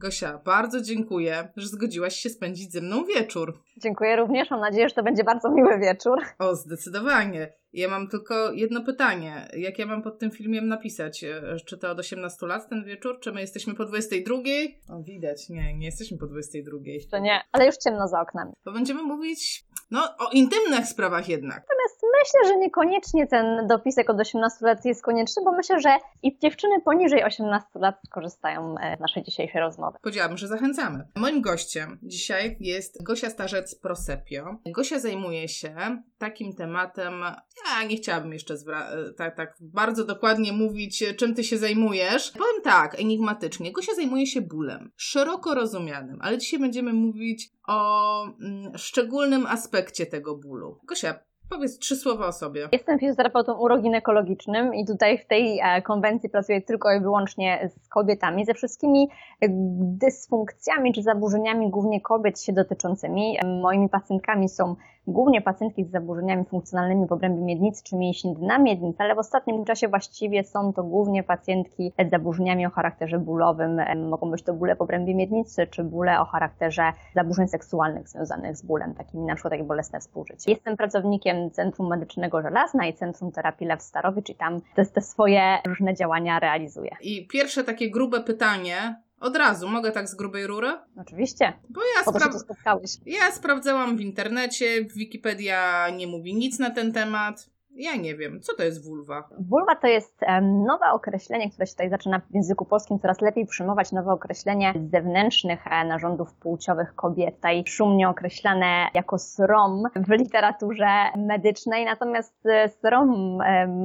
Gosia, bardzo dziękuję, że zgodziłaś się spędzić ze mną wieczór. Dziękuję również. Mam nadzieję, że to będzie bardzo miły wieczór. O, zdecydowanie. Ja mam tylko jedno pytanie. Jak ja mam pod tym filmem napisać? E, czy to od 18 lat ten wieczór? Czy my jesteśmy po 22? O, widać. Nie, nie jesteśmy po 22. To nie, ale już ciemno za oknami. To będziemy mówić, no, o intymnych sprawach jednak. Natomiast myślę, że niekoniecznie ten dopisek od 18 lat jest konieczny, bo myślę, że i dziewczyny poniżej 18 lat skorzystają e, z naszej dzisiejszej rozmowy. Powiedziałabym, że zachęcamy. Moim gościem dzisiaj jest Gosia Starzec Prosepio. Gosia zajmuje się takim tematem, ja nie chciałabym jeszcze tak, tak bardzo dokładnie mówić, czym ty się zajmujesz. Powiem tak, enigmatycznie. Gosia zajmuje się bólem, szeroko rozumianym, ale dzisiaj będziemy mówić o mm, szczególnym aspekcie tego bólu. Gosia, Powiedz trzy słowa o sobie. Jestem fizjoterapeutą uroginekologicznym i tutaj w tej e, konwencji pracuję tylko i wyłącznie z kobietami, ze wszystkimi e, dysfunkcjami czy zaburzeniami głównie kobiet się dotyczącymi. Moimi pacjentkami są głównie pacjentki z zaburzeniami funkcjonalnymi w obrębie miednicy czy mięśni dna miednicy, ale w ostatnim czasie właściwie są to głównie pacjentki z zaburzeniami o charakterze bólowym. Mogą być to bóle w obrębie miednicy, czy bóle o charakterze zaburzeń seksualnych związanych z bólem, takimi na przykład jak bolesne współżycie. Jestem pracownikiem Centrum Medycznego Żelazna i Centrum Terapii Lew Starowicz i tam te, te swoje różne działania realizuję. I pierwsze takie grube pytanie, od razu, mogę tak z grubej rury? Oczywiście. Bo ja, spra- ja sprawdzałam w internecie, Wikipedia nie mówi nic na ten temat. Ja nie wiem, co to jest wulwa? Wulwa to jest nowe określenie, które się tutaj zaczyna w języku polskim coraz lepiej przyjmować, nowe określenie zewnętrznych e, narządów płciowych kobiet, tutaj szumnie określane jako srom w literaturze medycznej, natomiast e, srom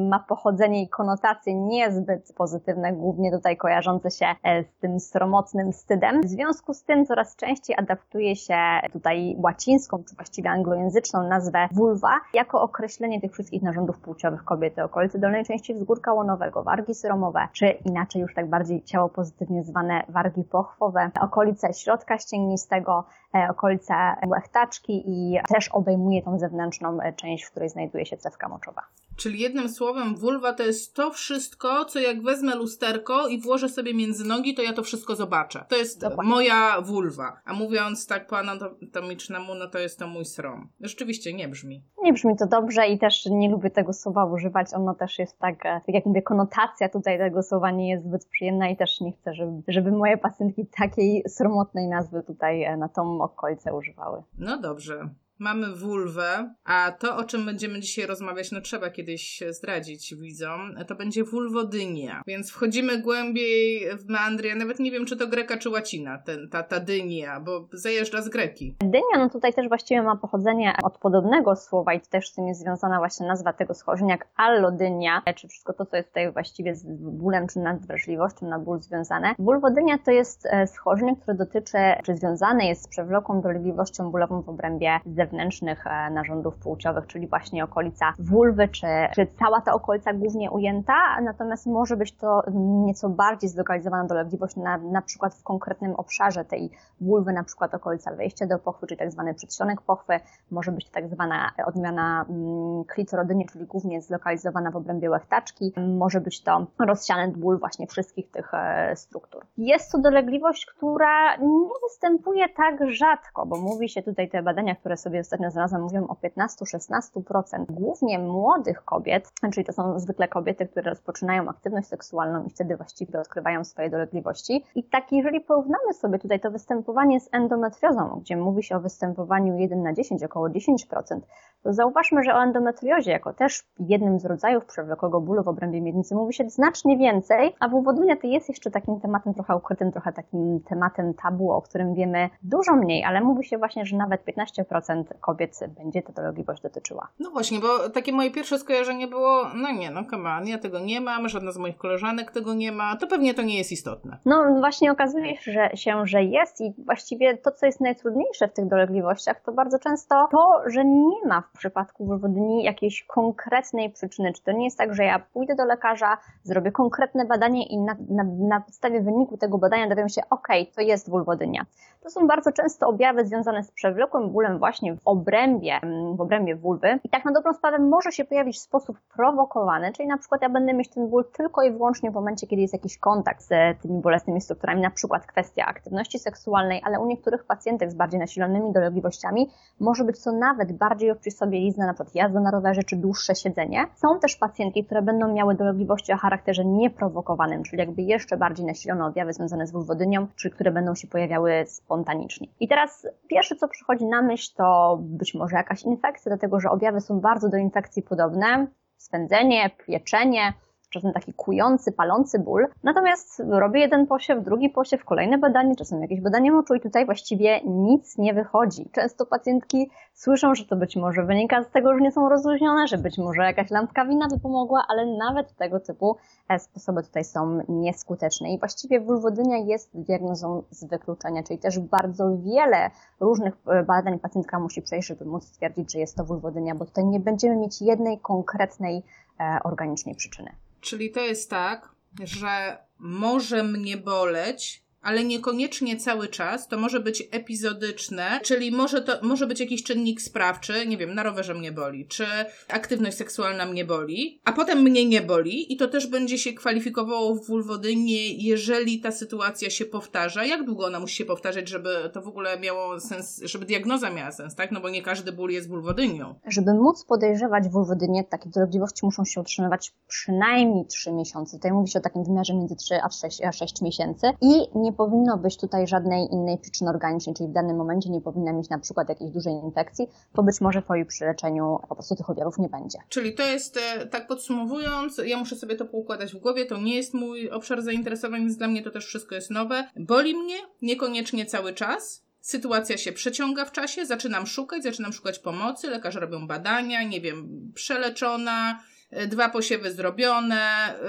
ma pochodzenie i konotacje niezbyt pozytywne, głównie tutaj kojarzące się e, z tym sromotnym wstydem. W związku z tym coraz częściej adaptuje się tutaj łacińską, czy właściwie anglojęzyczną nazwę vulva jako określenie tych wszystkich narządów narządów płciowych kobiety, okolice dolnej części wzgórka łonowego, wargi syromowe, czy inaczej już tak bardziej ciało pozytywnie zwane wargi pochwowe, okolice środka ścięgnistego, okolice łechtaczki i też obejmuje tą zewnętrzną e, część, w której znajduje się cewka moczowa. Czyli jednym słowem, vulva to jest to wszystko, co jak wezmę lusterko i włożę sobie między nogi, to ja to wszystko zobaczę. To jest Dokładnie. moja vulva. A mówiąc tak po anatomicznemu, no to jest to mój srom. Rzeczywiście nie brzmi. Nie brzmi to dobrze i też nie lubię tego słowa używać. Ono też jest tak, e, tak jak mówię, konotacja tutaj tego słowa nie jest zbyt przyjemna i też nie chcę, żeby, żeby moje pacjentki takiej sromotnej nazwy tutaj e, na tą okolicę używały. No dobrze mamy wulwę, a to, o czym będziemy dzisiaj rozmawiać, no trzeba kiedyś zdradzić widzom, to będzie wulwodynia. Więc wchodzimy głębiej w meandry. Ja nawet nie wiem, czy to greka, czy łacina, ten, ta, ta dynia, bo zajeżdża z greki. Dynia, no tutaj też właściwie ma pochodzenie od podobnego słowa i też z tym jest związana właśnie nazwa tego schorzenia jak allodynia, czy wszystko to, co jest tutaj właściwie z bólem, czy nadwrażliwością na ból związane. Wulwodynia to jest e, schorzenie, które dotyczy, czy związane jest z przewlekłą dolegliwością bólową w obrębie zewnętrznej zewnętrznych e, narządów płciowych, czyli właśnie okolica wulwy, czy, czy cała ta okolica głównie ujęta, natomiast może być to nieco bardziej zlokalizowana dolegliwość na, na przykład w konkretnym obszarze tej wulwy, na przykład okolica wejścia do pochwy, czyli tak zwany przedsionek pochwy, może być to tak zwana odmiana mm, klitorodynie, czyli głównie zlokalizowana w obrębie łechtaczki, może być to rozsiany ból właśnie wszystkich tych e, struktur. Jest to dolegliwość, która nie występuje tak rzadko, bo mówi się tutaj te badania, które sobie ostatnio znalazłam, mówią o 15-16%. Głównie młodych kobiet, czyli to są zwykle kobiety, które rozpoczynają aktywność seksualną i wtedy właściwie odkrywają swoje dolegliwości. I tak, jeżeli porównamy sobie tutaj to występowanie z endometriozą, gdzie mówi się o występowaniu 1 na 10, około 10%, to zauważmy, że o endometriozie, jako też jednym z rodzajów przewlekłego bólu w obrębie miednicy, mówi się znacznie więcej, a wąwodunia to jest jeszcze takim tematem trochę ukrytym, trochę takim tematem tabu, o którym wiemy dużo mniej, ale mówi się właśnie, że nawet 15% kobiet będzie ta dolegliwość dotyczyła. No właśnie, bo takie moje pierwsze skojarzenie było, no nie, no come on, ja tego nie mam, żadna z moich koleżanek tego nie ma, to pewnie to nie jest istotne. No właśnie okazuje się, że jest i właściwie to, co jest najtrudniejsze w tych dolegliwościach, to bardzo często to, że nie ma w przypadku wywodni jakiejś konkretnej przyczyny. Czy to nie jest tak, że ja pójdę do lekarza, zrobię konkretne badanie i na, na, na podstawie wyniku tego badania dowiem się, ok, to jest wulwodynia. To są bardzo często objawy związane z przewlekłym bólem właśnie w obrębie, w obrębie wulwy i tak na dobrą sprawę może się pojawić w sposób prowokowany, czyli na przykład ja będę mieć ten ból tylko i wyłącznie w momencie, kiedy jest jakiś kontakt z tymi bolesnymi strukturami, na przykład kwestia aktywności seksualnej, ale u niektórych pacjentek z bardziej nasilonymi dolegliwościami może być to nawet bardziej obcisowbielizna, na przykład jazda na rowerze czy dłuższe siedzenie. Są też pacjentki, które będą miały dolegliwości o charakterze nieprowokowanym, czyli jakby jeszcze bardziej nasilone objawy związane z wulwodynią, czyli które będą się pojawiały spontanicznie. I teraz pierwsze, co przychodzi na myśl, to być może jakaś infekcja, dlatego że objawy są bardzo do infekcji podobne. Swędzenie, pieczenie, czasem taki kujący, palący ból. Natomiast robię jeden posiew, drugi posiew, kolejne badanie, czasem jakieś badanie moczu i tutaj właściwie nic nie wychodzi. Często pacjentki słyszą, że to być może wynika z tego, że nie są rozluźnione, że być może jakaś lampka wina by pomogła, ale nawet tego typu e, sposoby tutaj są nieskuteczne. I właściwie wulwodynia jest diagnozą z wykluczenia, czyli też bardzo wiele różnych e, badań pacjentka musi przejść, żeby móc stwierdzić, że jest to wulwodynia, bo tutaj nie będziemy mieć jednej konkretnej e, organicznej przyczyny. Czyli to jest tak, że może mnie boleć, ale niekoniecznie cały czas. To może być epizodyczne, czyli może to może być jakiś czynnik sprawczy, nie wiem, na rowerze mnie boli, czy aktywność seksualna mnie boli, a potem mnie nie boli i to też będzie się kwalifikowało w wulwodynie, jeżeli ta sytuacja się powtarza. Jak długo ona musi się powtarzać, żeby to w ogóle miało sens, żeby diagnoza miała sens, tak? No bo nie każdy ból jest wulwodynią. Żeby móc podejrzewać wulwodynię, takie dolegliwości muszą się utrzymywać przynajmniej 3 miesiące. Tutaj mówi się o takim wymiarze między 3 a 6, a 6 miesięcy i nie powinno być tutaj żadnej innej przyczyny organicznej, czyli w danym momencie nie powinna mieć na przykład jakiejś dużej infekcji, bo być może po jej przyleczeniu po prostu tych objawów nie będzie. Czyli to jest, e, tak podsumowując, ja muszę sobie to poukładać w głowie, to nie jest mój obszar zainteresowań, więc dla mnie to też wszystko jest nowe. Boli mnie, niekoniecznie cały czas, Sytuacja się przeciąga w czasie, zaczynam szukać, zaczynam szukać pomocy, lekarze robią badania, nie wiem, przeleczona, e, dwa posiewy zrobione, e,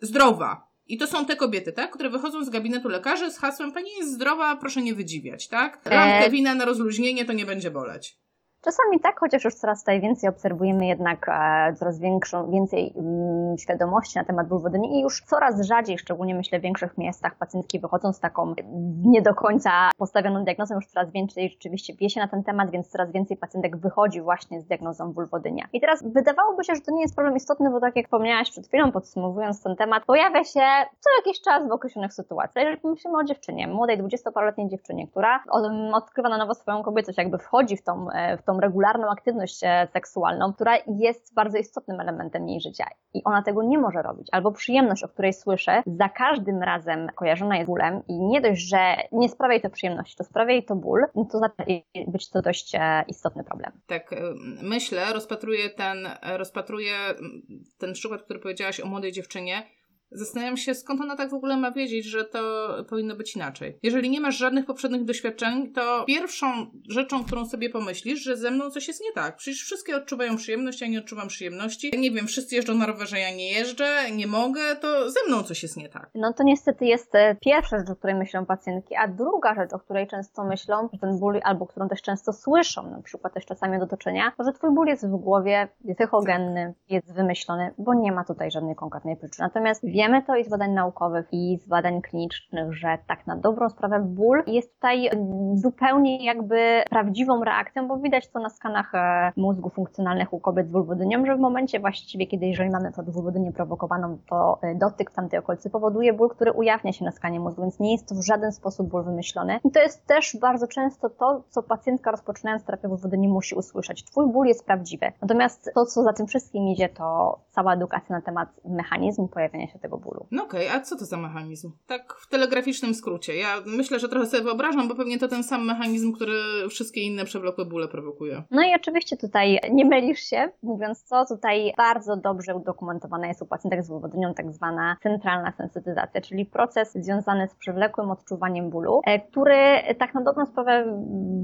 zdrowa. I to są te kobiety, tak? Które wychodzą z gabinetu lekarzy z hasłem Pani jest zdrowa, proszę nie wydziwiać, tak? Lampkę e, wina na rozluźnienie to nie będzie boleć. Czasami tak, chociaż już coraz tutaj więcej obserwujemy jednak e, coraz większą, więcej mm, świadomości na temat ból i już coraz rzadziej, szczególnie myślę w większych miastach, pacjentki wychodzą z taką nie do końca postawioną diagnozą, już coraz więcej rzeczywiście wie się na ten temat, więc coraz więcej pacjentek wychodzi właśnie z diagnozą ból I teraz wydawałoby się, że to nie jest problem istotny, bo tak jak wspomniałaś przed chwilą, podsumowując ten temat, pojawia się co jakiś czas w określonych sytuacjach. Jeżeli pomyślimy o dziewczynie, młodej, dwudziestoparoletniej dziewczynie, która odkrywa na nowo swoją kobiecość, jakby wchodzi w tą, e, w tą regularną aktywność e, seksualną, która jest bardzo istotnym elementem jej życia i ona tego nie może robić. Albo przyjemność, o której słyszę, za każdym razem kojarzona jest bólem i nie dość, że nie sprawia jej to przyjemności, to sprawia jej to ból, no to zaczyna być to dość e, istotny problem. Tak, myślę, rozpatruję ten, rozpatruję ten przykład, który powiedziałaś o młodej dziewczynie, Zastanawiam się, skąd ona tak w ogóle ma wiedzieć, że to powinno być inaczej. Jeżeli nie masz żadnych poprzednich doświadczeń, to pierwszą rzeczą, którą sobie pomyślisz, że ze mną coś jest nie tak. Przecież wszystkie odczuwają przyjemność, ja nie odczuwam przyjemności. Nie wiem, wszyscy jeżdżą na rowerze, ja nie jeżdżę, nie mogę, to ze mną coś jest nie tak. No to niestety jest pierwsza rzecz, o której myślą pacjentki, a druga rzecz, o której często myślą, ten ból, albo którą też często słyszą, na przykład też czasami od otoczenia, to że twój ból jest w głowie, jest psychogenny, jest wymyślony, bo nie ma tutaj żadnej konkretnej przyczyny. Natomiast wiemy to i z badań naukowych, i z badań klinicznych, że tak na dobrą sprawę ból jest tutaj zupełnie jakby prawdziwą reakcją, bo widać to na skanach e, mózgu funkcjonalnych u kobiet z wulwodynią, że w momencie właściwie, kiedy jeżeli mamy to wulwodynię prowokowaną, to e, dotyk w tamtej okolicy powoduje ból, który ujawnia się na skanie mózgu, więc nie jest to w żaden sposób ból wymyślony. I to jest też bardzo często to, co pacjentka rozpoczynając terapię wulwodyni musi usłyszeć. Twój ból jest prawdziwy. Natomiast to, co za tym wszystkim idzie, to cała edukacja na temat mechanizmu pojawiania się tego bólu. No okej, okay, a co to za mechanizm? Tak w telegraficznym skrócie. Ja myślę, że trochę sobie wyobrażam, bo pewnie to ten sam mechanizm, który wszystkie inne przewlekłe bóle prowokuje. No i oczywiście tutaj nie mylisz się, mówiąc co, tutaj bardzo dobrze udokumentowana jest u pacjentek z wywodzenią tak zwana centralna sensytyzacja, czyli proces związany z przewlekłym odczuwaniem bólu, e, który tak na dobrą sprawę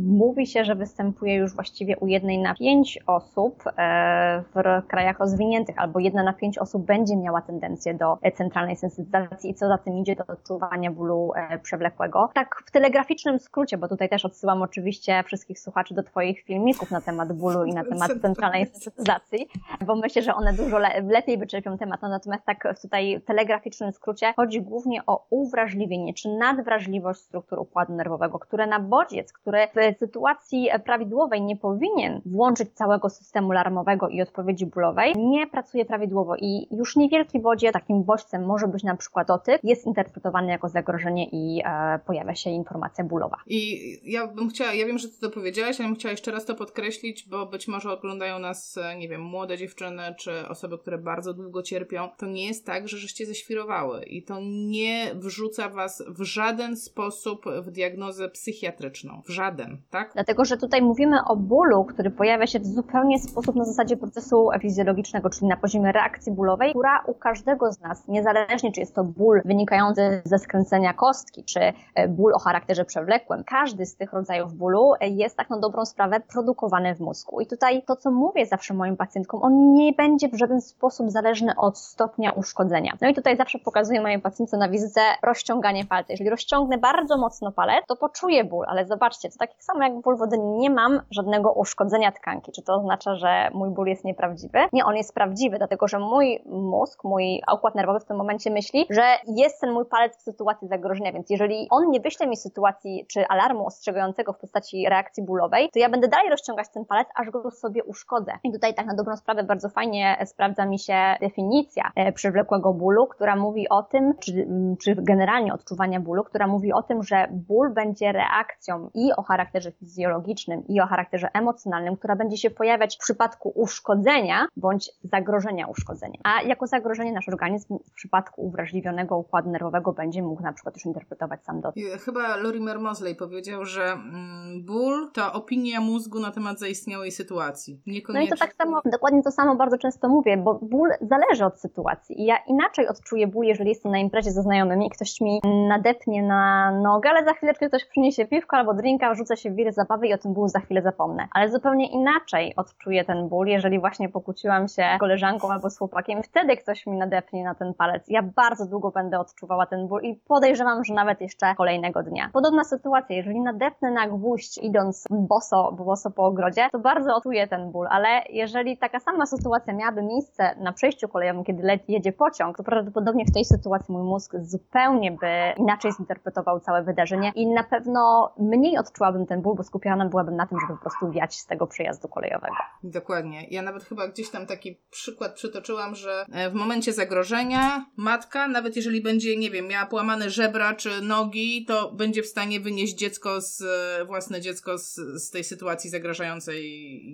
mówi się, że występuje już właściwie u jednej na pięć osób e, w krajach rozwiniętych, albo jedna na pięć osób będzie miała tendencję do centralnej sensytyzacji i co za tym idzie do odczuwania bólu przewlekłego. Tak w telegraficznym skrócie, bo tutaj też odsyłam oczywiście wszystkich słuchaczy do Twoich filmików na temat bólu i na temat centralnej sensytyzacji, bo myślę, że one dużo le lepiej wyczerpią temat. No, natomiast tak tutaj w telegraficznym skrócie chodzi głównie o uwrażliwienie czy nadwrażliwość struktur układu nerwowego, które na bodziec, który w sytuacji prawidłowej nie powinien włączyć całego systemu alarmowego i odpowiedzi bólowej, nie pracuje prawidłowo i już niewielki bodziec, takim bodźcem może być na przykład dotyk, jest interpretowany jako zagrożenie i e, pojawia się informacja bólowa. I ja bym chciała, ja wiem, że ty to powiedziałaś, ale bym chciała jeszcze raz to podkreślić, bo być może oglądają nas, e, nie wiem, młode dziewczyny, czy osoby, które bardzo długo cierpią. To nie jest tak, że żeście ześwirowały i to nie wrzuca was w żaden sposób w diagnozę psychiatryczną. W żaden, tak? Dlatego, że tutaj mówimy o bólu, który pojawia się w zupełnie sposób na zasadzie procesu fizjologicznego, czyli na poziomie reakcji bólowej, która u każdego z nas, niezależnie czy jest to ból wynikający ze skręcenia kostki, czy e, ból o charakterze przewlekłym, każdy z tych rodzajów bólu e, jest tak na dobrą sprawę produkowany w mózgu. I tutaj to, co mówię zawsze moim pacjentkom, on nie będzie w żaden sposób zależny od stopnia uszkodzenia. No i tutaj zawsze pokazuję mojej pacjentce na wizycie rozciąganie palca. Jeżeli rozciągnę bardzo mocno palec, to poczuję ból, ale zobaczcie, to tak samo jak ból wody, nie mam żadnego uszkodzenia tkanki. Czy to oznacza, że mój ból jest nieprawdziwy? Nie, on jest prawdziwy, dlatego że mój mózg, mój układ nerwowy w tym momencie myśli, że jest ten mój palec w sytuacji zagrożenia, więc jeżeli on nie wyśle mi sytuacji czy alarmu ostrzegającego w postaci reakcji bólowej, to ja będę dalej rozciągać ten palec, aż go sobie uszkodzę. I tutaj tak na dobrą sprawę bardzo fajnie sprawdza mi się definicja e, przewlekłego bólu, która mówi o tym, czy, mm, czy generalnie odczuwania bólu, która mówi o tym, że ból będzie reakcją i o charakterze fizjologicznym, i o charakterze emocjonalnym, która będzie się pojawiać w przypadku uszkodzenia bądź zagrożenia uszkodzeniem. A jako zagrożenie nasz organizm w przypadku uwrażliwionego układu nerwowego będzie mógł na przykład już interpretować sam dotyk. Chyba Lorimer Mosley powiedział, że mm, ból to opinia mózgu na temat zaistniałej sytuacji. No i to tak samo, dokładnie to samo bardzo często mówię, bo ból zależy od sytuacji. I ja inaczej odczuję ból, jeżeli jestem na imprezie ze znajomymi i ktoś mi nadepnie na nogę, ale za chwileczkę ktoś przyniesie piwko albo drinka, rzuca się w wir zabawy i o tym bólu za chwilę zapomnę. Ale zupełnie inaczej odczuję ten ból, jeżeli właśnie pokłóciłam się z koleżanką albo z chłopakiem. Wtedy ktoś mi nadepnie na ten palec. Ja bardzo długo będę odczuwała ten ból i podejrzewam, że nawet jeszcze kolejnego dnia. Podobna sytuacja, jeżeli nadepnę na gwóźdź idąc boso, boso po ogrodzie, to bardzo odczuję ten ból, ale jeżeli taka sama sytuacja miałaby miejsce na przejściu kolejowym, kiedy jedzie pociąg, to prawdopodobnie w tej sytuacji mój mózg zupełnie by inaczej zinterpretował całe wydarzenie i na pewno mniej odczułabym ten ból, bo skupiona byłabym na tym, żeby po prostu wiać z tego przejazdu kolejowego. Dokładnie. Ja nawet chyba gdzieś tam taki przykład przytoczyłam, że e, w momencie zagrożenia matka, nawet jeżeli będzie, nie wiem, miała połamane żebra czy nogi, to będzie w stanie wynieść dziecko z, e, własne dziecko z, z tej sytuacji zagrażającej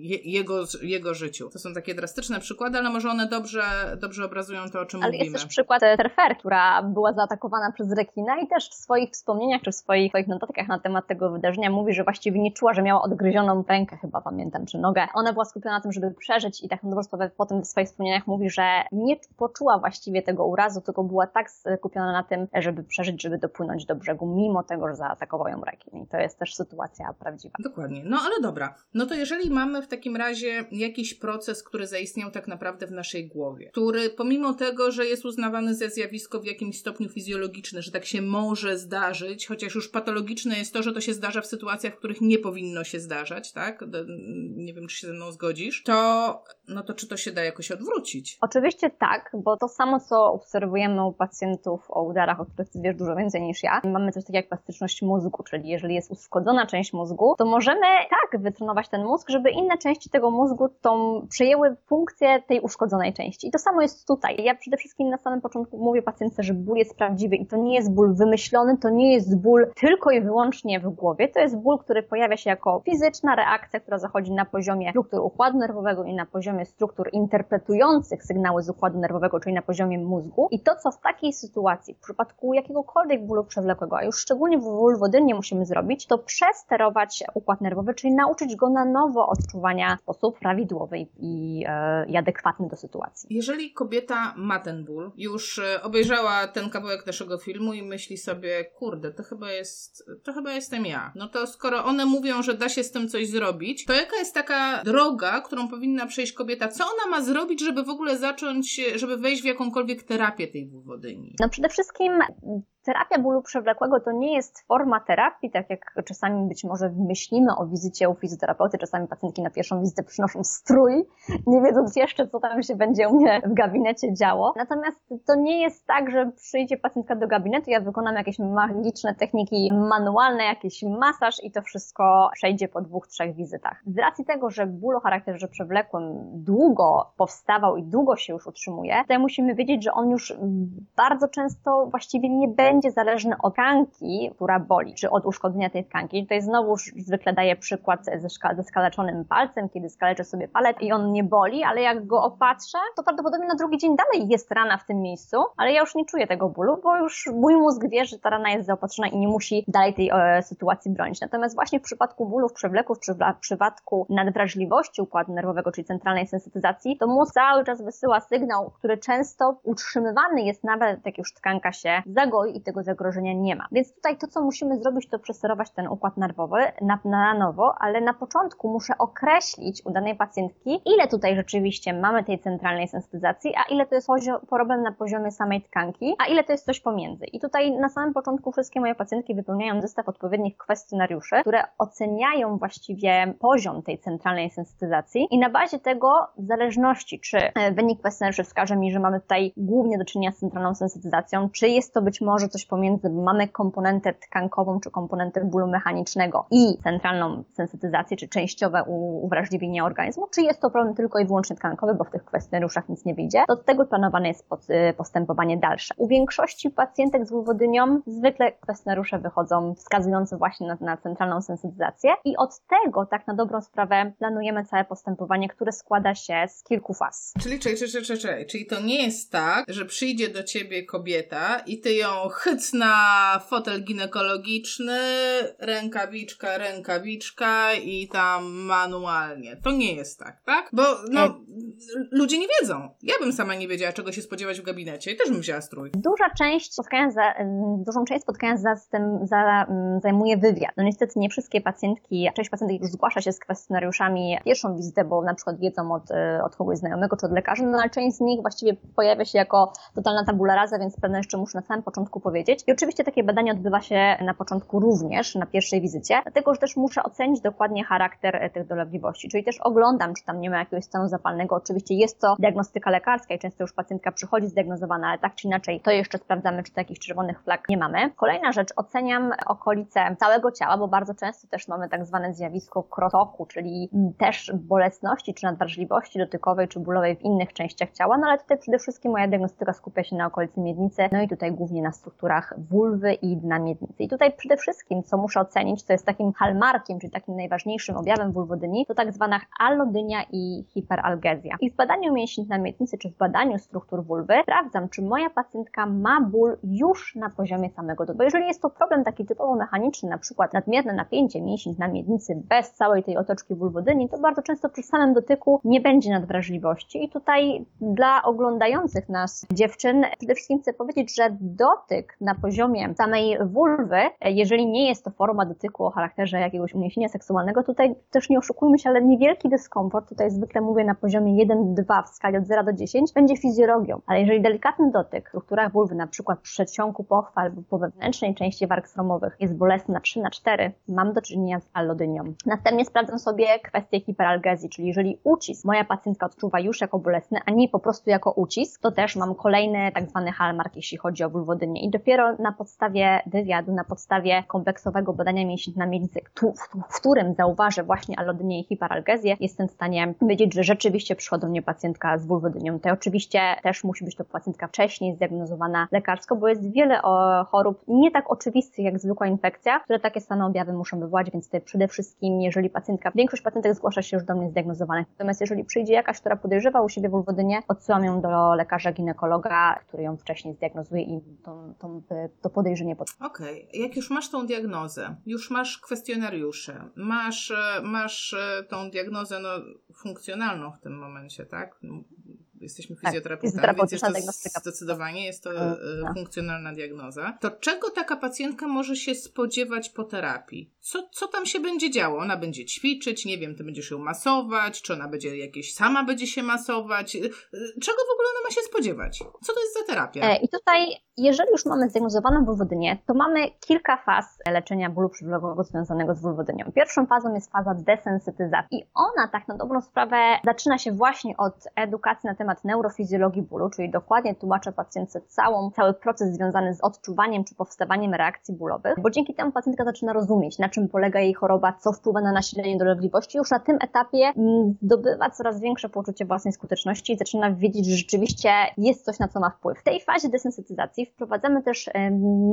je, jego, jego życiu. To są takie drastyczne przykłady, ale może one dobrze, dobrze obrazują to, o czym ale mówimy. Ale jest też przykład Terfer, która była zaatakowana przez rekina i też w swoich wspomnieniach czy w swoich, swoich notatkach na temat tego wydarzenia mówi, że właściwie nie czuła, że miała odgryzioną rękę, chyba pamiętam, czy nogę. Ona była skupiona na tym, żeby przeżyć i tak na dobrą sprawę potem w swoich wspomnieniach mówi, że nie poczuła właściwie tego urazu, tylko była tak skupiona na tym, żeby przeżyć, żeby dopłynąć do brzegu, mimo tego, że zaatakował ją rekin. I to jest też sytuacja prawdziwa. Dokładnie. No ale dobra. No to jeżeli mamy w takim razie jakiś proces, który zaistniał tak naprawdę w naszej głowie, który pomimo tego, że jest uznawany za zjawisko w jakimś stopniu fizjologiczne, że tak się może zdarzyć, chociaż już patologiczne jest to, że to się zdarza w sytuacjach, w których nie powinno się zdarzać, tak? Nie wiem, czy się ze mną zgodzisz, to no to czy to się da jakoś odwrócić? Oczywiście tak, bo to samo, co obserwujemy u pacjentów o udarach, o których ty wiesz dużo więcej niż ja, mamy coś takiego jak plastyczność mózgu, czyli jeżeli jest uszkodzona część mózgu, to możemy tak wytrenować ten mózg, żeby inne części tego mózgu tą przejęły funkcję tej uszkodzonej części. I to samo jest tutaj. Ja przede wszystkim na samym początku mówię pacjentce, że ból jest prawdziwy i to nie jest ból wymyślony, to nie jest ból tylko i wyłącznie w głowie, to jest ból, który pojawia się jako fizyczna reakcja, która zachodzi na poziomie struktur układu nerwowego i na poziomie struktur interpretujących sygnały z układu nerwowego, czyli na poziomie mózgu. I to, co w takiej sytuacji, w przypadku jakiegokolwiek bólu przewlekłego, a już szczególnie w ból wodynnie musimy zrobić, to przesterować układ nerwowy, czyli nauczyć go na nowo odczuwania w sposób prawidłowy i, e, i adekwatny do sytuacji. Jeżeli kobieta ma ten ból, już e, obejrzała ten kawałek naszego filmu i myśli sobie, kurde, to chyba jest, to chyba jestem ja. No to skoro one mówią, że da się z tym coś zrobić, to jaka jest taka droga, którą powinna przejść kobieta? Co ona ma zrobić, żeby w ogóle zacząć, żeby wejść w jakąkolwiek terapię tej wulwodyni? No przede wszystkim Terapia bólu przewlekłego to nie jest forma terapii, tak jak czasami być może myślimy o wizycie u fizjoterapeuty. Czasami pacjentki na pierwszą wizytę przynoszą strój, nie wiedząc jeszcze, co tam się będzie u mnie w gabinecie działo. Natomiast to nie jest tak, że przyjdzie pacjentka do gabinetu, ja wykonam jakieś magiczne techniki manualne, jakiś masaż i to wszystko przejdzie po dwóch, trzech wizytach. Z racji tego, że ból o charakterze przewlekłym długo powstawał i długo się już utrzymuje, to musimy wiedzieć, że on już bardzo często właściwie nie będzie będzie zależny od tkanki, która boli, czy od uszkodzenia tej tkanki. Tutaj znowu zwykle daję przykład ze, szka ze skaleczonym palcem, kiedy skaleczę sobie palec i on nie boli, ale jak go opatrzę, to prawdopodobnie na drugi dzień dalej jest rana w tym miejscu, ale ja już nie czuję tego bólu, bo już mój mózg wie, że ta rana jest zaopatrzona i nie musi dalej tej e, sytuacji bronić. Natomiast właśnie w przypadku bólów przewleków, w przypadku nadwrażliwości układu nerwowego, czyli centralnej sensytyzacji, to mózg cały czas wysyła sygnał, który często utrzymywany jest nawet jak już tkanka się zagoi i tego zagrożenia nie ma. Więc tutaj to, co musimy zrobić, to przesterować ten układ nerwowy na, na nowo, ale na początku muszę określić u danej pacjentki, ile tutaj rzeczywiście mamy tej centralnej sensytyzacji, a ile to jest problem na poziomie samej tkanki, a ile to jest coś pomiędzy. I tutaj na samym początku wszystkie moje pacjentki wypełniają zestaw odpowiednich kwestionariuszy, które oceniają właściwie poziom tej centralnej sensytyzacji i na bazie tego, w zależności czy e, wynik kwestionariuszy wskaże mi, że mamy tutaj głównie do czynienia z centralną sensytyzacją, czy jest to być może coś pomiędzy, mamy komponentę tkankową czy komponentę bólu mechanicznego i centralną sensytyzację, czy częściowe uwrażliwienie organizmu, czy jest to problem tylko i wyłącznie tkankowy, bo w tych kwestionariuszach nic nie wyjdzie, to od tego planowane jest y, postępowanie dalsze. U większości pacjentek z wulwodynią zwykle kwestionariusze wychodzą wskazujące właśnie na, na centralną sensytyzację i od tego tak na dobrą sprawę planujemy całe postępowanie, które składa się z kilku faz. Czyli, czyli, czyli, czyli, czyli to nie jest tak, że przyjdzie do ciebie kobieta i ty ją chyc na fotel ginekologiczny, rękawiczka, rękawiczka i tam manualnie. To nie jest tak, tak? Bo no, e... ludzie nie wiedzą. Ja bym sama nie wiedziała, czego się spodziewać w gabinecie i też bym wzięła strój. Duża część spotkania za, dużą część spotkania za, tym, za, zajmuje wywiad. No niestety nie wszystkie pacjentki, część pacjentek już zgłasza się z kwestionariuszami pierwszą wizytę, bo na przykład wiedzą od, e, od kogoś znajomego czy od lekarza, no ale część z nich właściwie pojawia się jako totalna tabula rasa, więc pewne jeszcze muszę na samym początku powiedzieć. I oczywiście takie badanie odbywa się na początku również, na pierwszej wizycie, dlatego że też muszę ocenić dokładnie charakter e, tych dolegliwości, czyli też oglądam, czy tam nie ma jakiegoś stanu zapalnego. Oczywiście jest to diagnostyka lekarska i często już pacjentka przychodzi zdiagnozowana, ale tak czy inaczej to jeszcze sprawdzamy, czy takich czerwonych flag nie mamy. Kolejna rzecz, oceniam okolice całego ciała, bo bardzo często też mamy tak zwane zjawisko krotoku, czyli też bolesności czy nadwrażliwości dotykowej czy bólowej w innych częściach ciała, no ale tutaj przede wszystkim moja diagnostyka skupia się na okolicy miednicy, no i tutaj głównie na strukturach wulwy i dna miednicy. I tutaj przede wszystkim, co muszę ocenić, co jest takim hallmarkiem, czyli takim najważniejszym objawem wulwodynii, to tak zwana allodynia i hiperalgezja. I w badaniu mięśni dna miednicy, czy w badaniu struktur wulwy, sprawdzam, czy moja pacjentka ma ból już na poziomie samego dotyku. Bo jeżeli jest to problem taki typowo mechaniczny, na przykład nadmierne napięcie mięśni dna miednicy bez całej tej otoczki wulwodyni, to bardzo często przy samym dotyku nie będzie nadwrażliwości. I tutaj dla oglądających nas dziewczyn przede wszystkim chcę powiedzieć, że dotyk na poziomie samej wulwy, jeżeli nie jest to forma dotyku o charakterze jakiegoś uniesienia seksualnego, tutaj też nie oszukujmy się, ale niewielki dyskomfort, tutaj zwykle mówię na poziomie 1-2 w skali od 0 do 10, będzie fizjologią. Ale jeżeli delikatny dotyk w strukturach wulwy, na przykład w przedsionku pochwy albo po wewnętrznej części warg sromowych jest bolesny na 3 na 4, mam do czynienia z allodynią. Następnie sprawdzam sobie kwestię hiperalgezji, czyli jeżeli ucisk moja pacjentka odczuwa już jako bolesny, a nie po prostu jako ucisk, to też mam kolejny tak zwany hallmark, jeśli chodzi o wulwodynię. I dopiero na podstawie wywiadu, na podstawie kompleksowego badania mięśni na miednicy, w którym zauważę właśnie allodynię i hiperalgezję, jestem w stanie wiedzieć, że rzeczywiście przychodzi do mnie pacjentka z wulwodynią. To oczywiście też musi być to pacjentka wcześniej zdiagnozowana lekarsko, bo jest wiele chorób nie tak oczywistych jak zwykła infekcja, które takie same objawy muszą wywołać, więc tutaj przede wszystkim, jeżeli pacjentka, większość pacjentek zgłasza się już do mnie zdiagnozowanych, natomiast jeżeli przyjdzie jakaś, która podejrzewa u siebie wulwodynię, odsyłam ją do lekarza ginekologa, który ją wcześniej zdiagnozuje i to, to, to podejrzenie pod. Okej, okay. jak już masz tą diagnozę, już masz kwestionariusze, masz, masz tą diagnozę no, funkcjonalną w tym momencie, tak? jesteśmy tak, fizjoterapeutami, tak, więc jest to diagnostyka. zdecydowanie jest to e, no. funkcjonalna diagnoza. To czego taka pacjentka może się spodziewać po terapii? Co, co tam się będzie działo? Ona będzie ćwiczyć, nie wiem, ty będziesz ją masować, czy ona będzie jakieś sama będzie się masować? E, czego w ogóle ona ma się spodziewać? Co to jest za terapia? I tutaj jeżeli już mamy zdiagnozowaną wulwodynię, to mamy kilka faz leczenia bólu przewlekłego związanego z wulwodynią. Pierwszą fazą jest faza desensytyzacji i ona tak na dobrą sprawę zaczyna się właśnie od edukacji na temat neurofizjologii bólu, czyli dokładnie tłumaczę pacjentce całą, cały proces związany z odczuwaniem czy powstawaniem reakcji bólowych, bo dzięki temu pacjentka zaczyna rozumieć, na czym polega jej choroba, co wpływa na nasilenie dolegliwości. Już na tym etapie mm, zdobywa coraz większe poczucie własnej skuteczności i zaczyna wiedzieć, że rzeczywiście jest coś, na co ma wpływ. W tej fazie desensytyzacji wprowadzamy też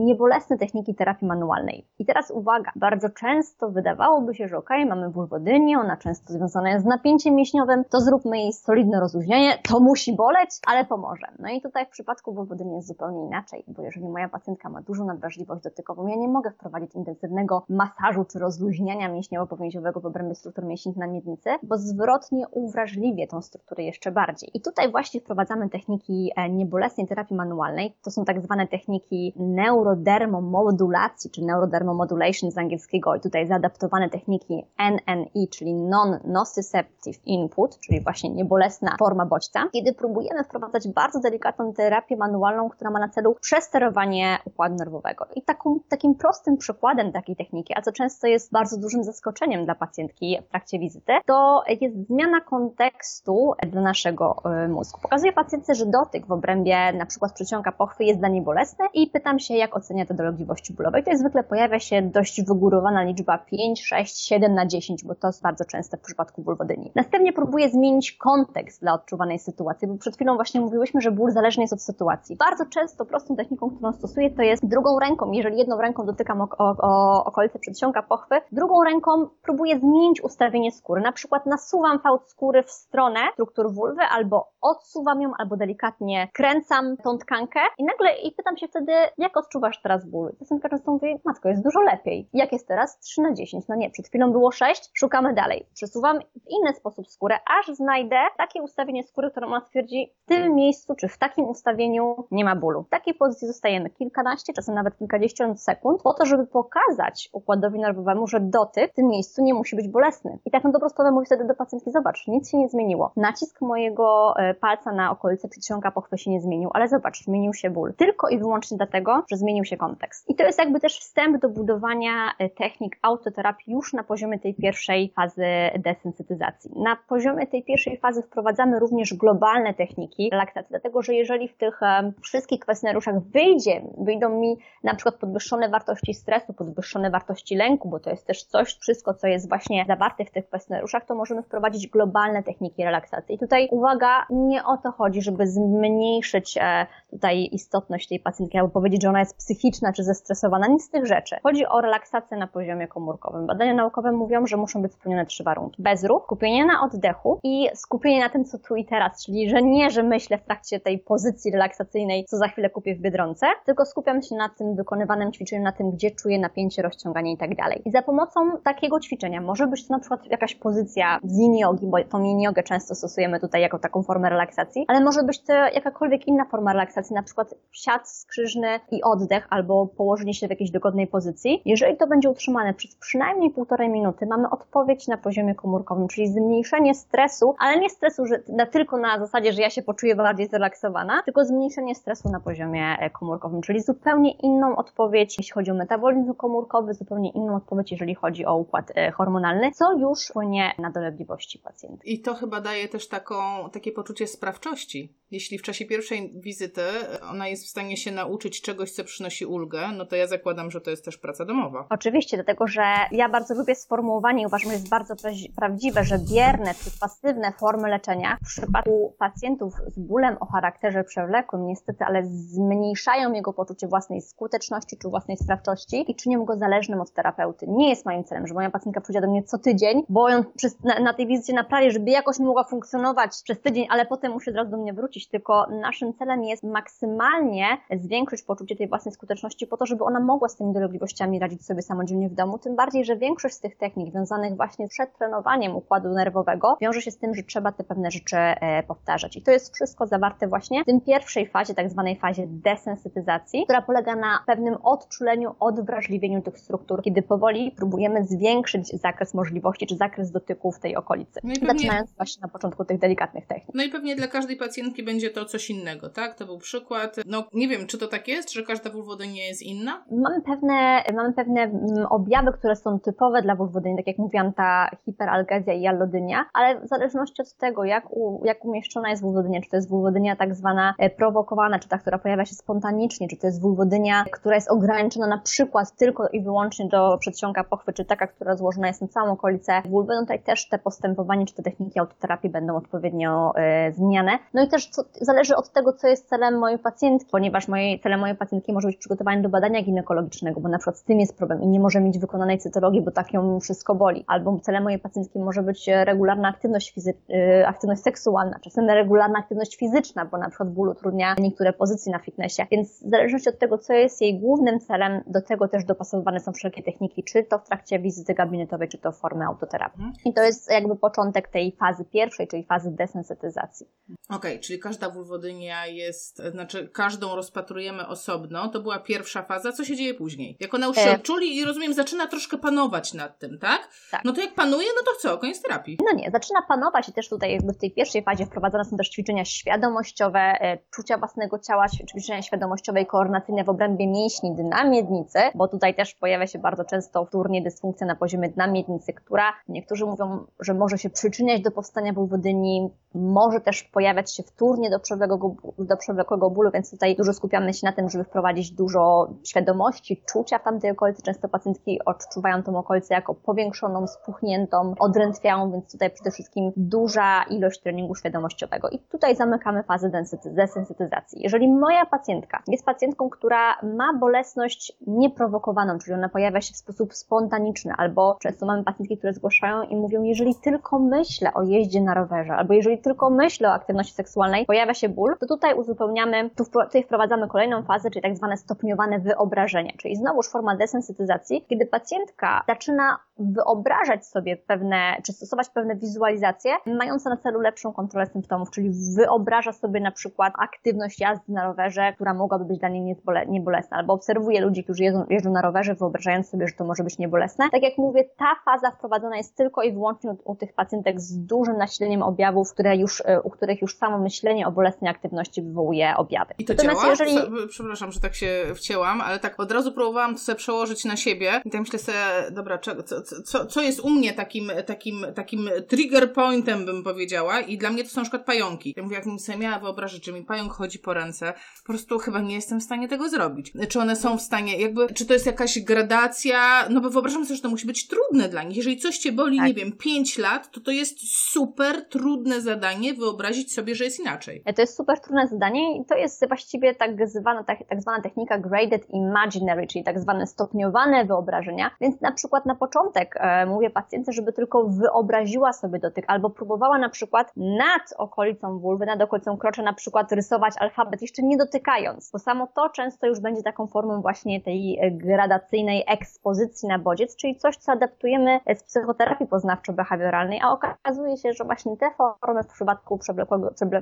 niebolesne techniki terapii manualnej. I teraz uwaga, bardzo często wydawałoby się, że ok, mamy ból wodynię, ona często związana jest z napięciem mięśniowym, to zróbmy jej solidne rozluźnienie, to musi boleć, ale pomoże. No i tutaj w przypadku ból wodyni jest zupełnie inaczej, bo jeżeli moja pacjentka ma dużą nadwrażliwość dotykową, ja nie mogę wprowadzić intensywnego masażu czy rozluźniania mięśniowo-powięziowego w obrębie struktur mięśni na miednicy, bo zwrotnie uwrażliwie tą strukturę jeszcze bardziej. I tutaj właśnie wprowadzamy techniki e, niebolesnej terapii manualnej, to są tak zwane techniki neurodermomodulacji, czy neurodermomodulation z angielskiego i tutaj zaadaptowane techniki NNE, czyli Non-Nociceptive Input, czyli właśnie niebolesna forma bodźca, kiedy próbujemy wprowadzać bardzo delikatną terapię manualną, która ma na celu przesterowanie układu nerwowego. I taką, takim prostym przykładem takiej techniki, a co często jest bardzo dużym zaskoczeniem dla pacjentki w trakcie wizyty, to jest zmiana kontekstu dla naszego y, mózgu. Pokazuję pacjentce, że dotyk w obrębie na przykład przeciąga pochwy jest dla niej bolesne i pytam się, jak ocenia te dolegliwości bólowe. I tutaj zwykle pojawia się dość wygórowana liczba 5, 6, 7 na 10, bo to jest bardzo częste w przypadku ból wodyni. Następnie próbuję zmienić kontekst dla odczuwanej sytuacji, bo przed chwilą właśnie mówiłyśmy, że ból zależny jest od sytuacji. Bardzo często prostą techniką, którą stosuję, to jest drugą ręką, jeżeli jedną ręką dotykam o, o, o okolice przedsionka pochwy, drugą ręką próbuję zmienić ustawienie skóry. Na przykład nasuwam fałd skóry w stronę struktur vulwy, albo odsuwam ją, albo delikatnie kręcam tą tkankę i nagle i pytam się wtedy, jak odczuwasz teraz ból? Pacjentka często mówi, matko, jest dużo lepiej. Jak jest teraz? 3 na 10. No nie, przed chwilą było 6, szukamy dalej. Przesuwam w inny sposób skórę, aż znajdę takie ustawienie skóry, które ona stwierdzi, w tym miejscu, czy w takim ustawieniu nie ma bólu. W takiej pozycji zostajemy kilkanaście, czasem nawet kilkadziesiąt sekund, po to, żeby pokazać układowi nerwowemu, że dotyk w tym miejscu nie musi być bolesny. I tak na dobrą sprawę mówi wtedy do pacjentki, zobacz, nic się nie zmieniło. Nacisk mojego e, palca na okolice przedsionka pochwy się nie zmienił, ale zobacz, zmienił się ból. Tylko i wyłącznie dlatego, że zmienił się kontekst. I to jest jakby też wstęp do budowania e, technik autoterapii już na poziomie tej pierwszej fazy desensytyzacji. Na poziomie tej pierwszej fazy wprowadzamy również globalne techniki relaksacji, dlatego że jeżeli w tych wszystkich kwestionariuszach wyjdzie, wyjdą mi na przykład podwyższone wartości stresu, podwyższone wartości lęku, bo to jest też coś, wszystko, co jest właśnie zawarte w tych kwestionariuszach, to możemy wprowadzić globalne techniki relaksacji. I tutaj uwaga, nie o to chodzi, żeby zmniejszyć e, tutaj istotność tej pacjentki, albo powiedzieć, że ona jest psychiczna czy zestresowana, nic z tych rzeczy. Chodzi o relaksację na poziomie komórkowym. Badania naukowe mówią, że muszą być spełnione trzy warunki. Bezruch, skupienie na oddechu i skupienie na tym, co tu i teraz, czyli że nie, że myślę w trakcie tej pozycji relaksacyjnej, co za chwilę kupię w Biedronce, tylko skupiam się na tym wykonywanym ćwiczeniu, na tym, gdzie czuję napięcie, rozciąganie i tak dalej. I za pomocą takiego ćwiczenia może być to na przykład jakaś pozycja z yin yogi, bo tą yin jogę często stosujemy tutaj jako taką formę relaksacji, ale może być to jakakolwiek inna forma relaksacji, na przykład siad skrzyżny i oddech, albo położenie się w jakiejś dogodnej pozycji. Jeżeli to będzie utrzymane przez przynajmniej półtorej minuty, mamy odpowiedź na poziomie komórkowym, czyli zmniejszenie stresu, ale nie stresu że na, tylko na zasadzie, że ja się poczuję bardziej zrelaksowana, tylko zmniejszenie stresu na poziomie e, komórkowym, czyli zupełnie inną odpowiedź, jeśli chodzi o metabolizm komórkowy, zupełnie inną odpowiedź, jeżeli chodzi o układ e, hormonalny, co już wpłynie na dolegliwości pacjenta. I to chyba daje też taką, takie poczucie sprawczości. Jeśli w czasie pierwszej wizyty ona jest w stanie się nauczyć czegoś, co przynosi ulgę, no to ja zakładam, że to jest też praca domowa. Oczywiście, dlatego że ja bardzo lubię sformułowanie i uważam, że jest bardzo prawdziwe, że bierne czy pasywne formy leczenia w przypadku pacjentów z bólem o charakterze przewlekłym niestety, ale zmniejszają jego poczucie własnej skuteczności czy własnej sprawczości i czynią go zależnym od terapeuty. Nie jest moim celem, że moja pacjentka przyjdzie do mnie co tydzień, bo ją na, na tej wizycie naprawię, żeby jakoś mogła funkcjonować przez tydzień, ale potem musi od razu do mnie wrócić, tylko naszym celem jest maksymalnie zwiększyć poczucie tej własnej skuteczności po to, żeby ona mogła z tymi dolegliwościami radzić sobie samodzielnie w domu, tym bardziej, że większość z tych technik związanych właśnie z przetrenowaniem układu nerwowego wiąże się z tym, że trzeba te pewne rzeczy e, powtarzać. I to jest wszystko zawarte właśnie w tym pierwszej fazie, tak zwanej fazie desensytyzacji, która polega na pewnym odczuleniu, odwrażliwieniu tych struktur, kiedy powoli próbujemy zwiększyć zakres możliwości czy zakres dotyku w tej okolicy. No pewnie... Zaczynając właśnie na początku tych delikatnych technik. No i pewnie dla każdej pacjentki będzie to coś innego, tak? To był przykład. No nie wiem, czy to tak jest, że każda wulwodynia jest inna? Mamy pewne, mamy pewne mm, objawy, które są typowe dla wulwodynii, tak jak mówiłam, ta hiperalgezja i allodynia, ale w zależności od tego, jak, u, jak umieszczona jest wulwodynia, czy to jest wulwodynia tak zwana e, prowokowana, czy ta, która pojawia się spontanicznie, czy to jest wulwodynia, która jest ograniczona na przykład tylko i wyłącznie do przedsionka pochwy, czy taka, która złożona jest na całą okolicę wulwy, no tutaj też te postępowanie, czy te techniki autoterapii będą odpowiednio e, zmieniane. No i też co, zależy od tego, co jest celem mojej pacjentki, ponieważ moje, celem mojej pacjentki może być przygotowanie do badania ginekologicznego, bo na przykład z tym jest problem i nie może mieć wykonanej cytologii, bo tak ją wszystko boli. Albo celem mojej pacjentki może być regularna aktywność, fizy- e, aktywność seksualna, czasem regularna aktywność fizyczna, bo na przykład ból utrudnia niektóre pozycje na fitnessie. Więc w zależności od tego, co jest jej głównym celem, do tego też dopasowywane są wszelkie techniki, czy to w trakcie wizyty gabinetowej, czy to w formie autoterapii. I to jest jakby początek tej fazy pierwszej, czyli fazy desensytyzacji. Okej, okay, czyli każda wulwodynia jest, znaczy każdą rozpatrujemy osobno. To była pierwsza faza. Co się dzieje później? Jak ona już się e... odczuli i rozumiem, zaczyna troszkę panować nad tym, tak? tak? No to jak panuje, no to co? Koniec terapii. No nie, zaczyna panować i też tutaj jakby w tej pierwszej fazie wprowadzone są też ćwiczenia świadomościowe, e, czucia własnego ciała, ćwiczenia świadomościowe i koordynacyjne w obrębie mięśni dna miednicy, bo tutaj też pojawia się bardzo często wtórnie dysfunkcja na poziomie dna miednicy, która niektórzy mówią, że może się przyczyniać do powstania wulwodyni, może też pojawiać się wtórnie do przewlekłego, do przewlekłego bólu, więc tutaj dużo skupiamy się na tym, żeby wprowadzić dużo świadomości, czucia w tamtej okolicy. Często pacjentki odczuwają tą okolicę jako powiększoną, spuchniętą, odrętwiałą, więc tutaj przede wszystkim duża ilość treningu świadomościowego. I tutaj zamykamy fazę desensytyzacji. Jeżeli moja pacjentka jest pacjentką, która ma bolesność nieprowokowaną, czyli ona pojawia się w sposób spontaniczny, albo często mamy pacjentki, które zgłaszają i mówią, jeżeli tylko myślę o jeździe na rowerze, albo jeżeli tylko myślę o aktywności seksualnej, pojawia się ból, to tutaj uzupełniamy, tu tutaj wprowadzamy kolejną fazę, czyli tak zwane stopniowane wyobrażenie, czyli znowuż forma desensytyzacji, kiedy pacjentka zaczyna wyobrażać sobie pewne, czy stosować pewne wizualizacje, mające na celu lepszą kontrolę symptomów, czyli wyobraża sobie na przykład aktywność jazdy na rowerze, która mogłaby być dla niej niebolesna, albo obserwuje ludzi, którzy jeżdżą, jeżdżą na rowerze, wyobrażając sobie, że to może być niebolesne. Tak jak mówię, ta faza wprowadzona jest tylko i wyłącznie u, u tych pacjentek z dużym nasileniem objawów, które już, e, u których już samo myślenie o bolesnej aktywności wywołuje objawy. I to Natomiast działa? Jeżeli... Przepraszam, że tak się wcięłam, ale tak od razu próbowałam to sobie przełożyć na siebie i tak myślę sobie, dobra, co, co, co jest u mnie takim, takim, takim trigger pointem, bym powiedziała i dla mnie to są na przykład pająki. Ja mówię, jak bym sobie miała wyobrazić, że mi pająk chodzi po ręce, po prostu chyba nie jestem w stanie tego zrobić. Czy one są w stanie, jakby, czy to jest jakaś gradacja, no bo wyobrażam sobie, że to musi być trudne dla nich. Jeżeli coś cię boli, tak. nie wiem, 5 lat, to to jest super trudne zadanie wyobrazić sobie, że jest inaczej. To jest super trudne zadanie i to jest właściwie tak zwana, tak, tak zwana technika graded imaginary, czyli tak zwane stopniowane wyobrażenia. Więc na przykład na początek e, mówię pacjentce, żeby tylko wyobraziła sobie dotyk albo próbowała na przykład nad okolicą wulwy, nad okolicą krocza na przykład rysować alfabet, jeszcze nie dotykając, bo samo to często już będzie taką formą właśnie tej e, gradacyjnej ekspozycji na bodziec, czyli coś, co adaptujemy z psychoterapii poznawczo-behawioralnej, a okazuje się, że właśnie te formy w przypadku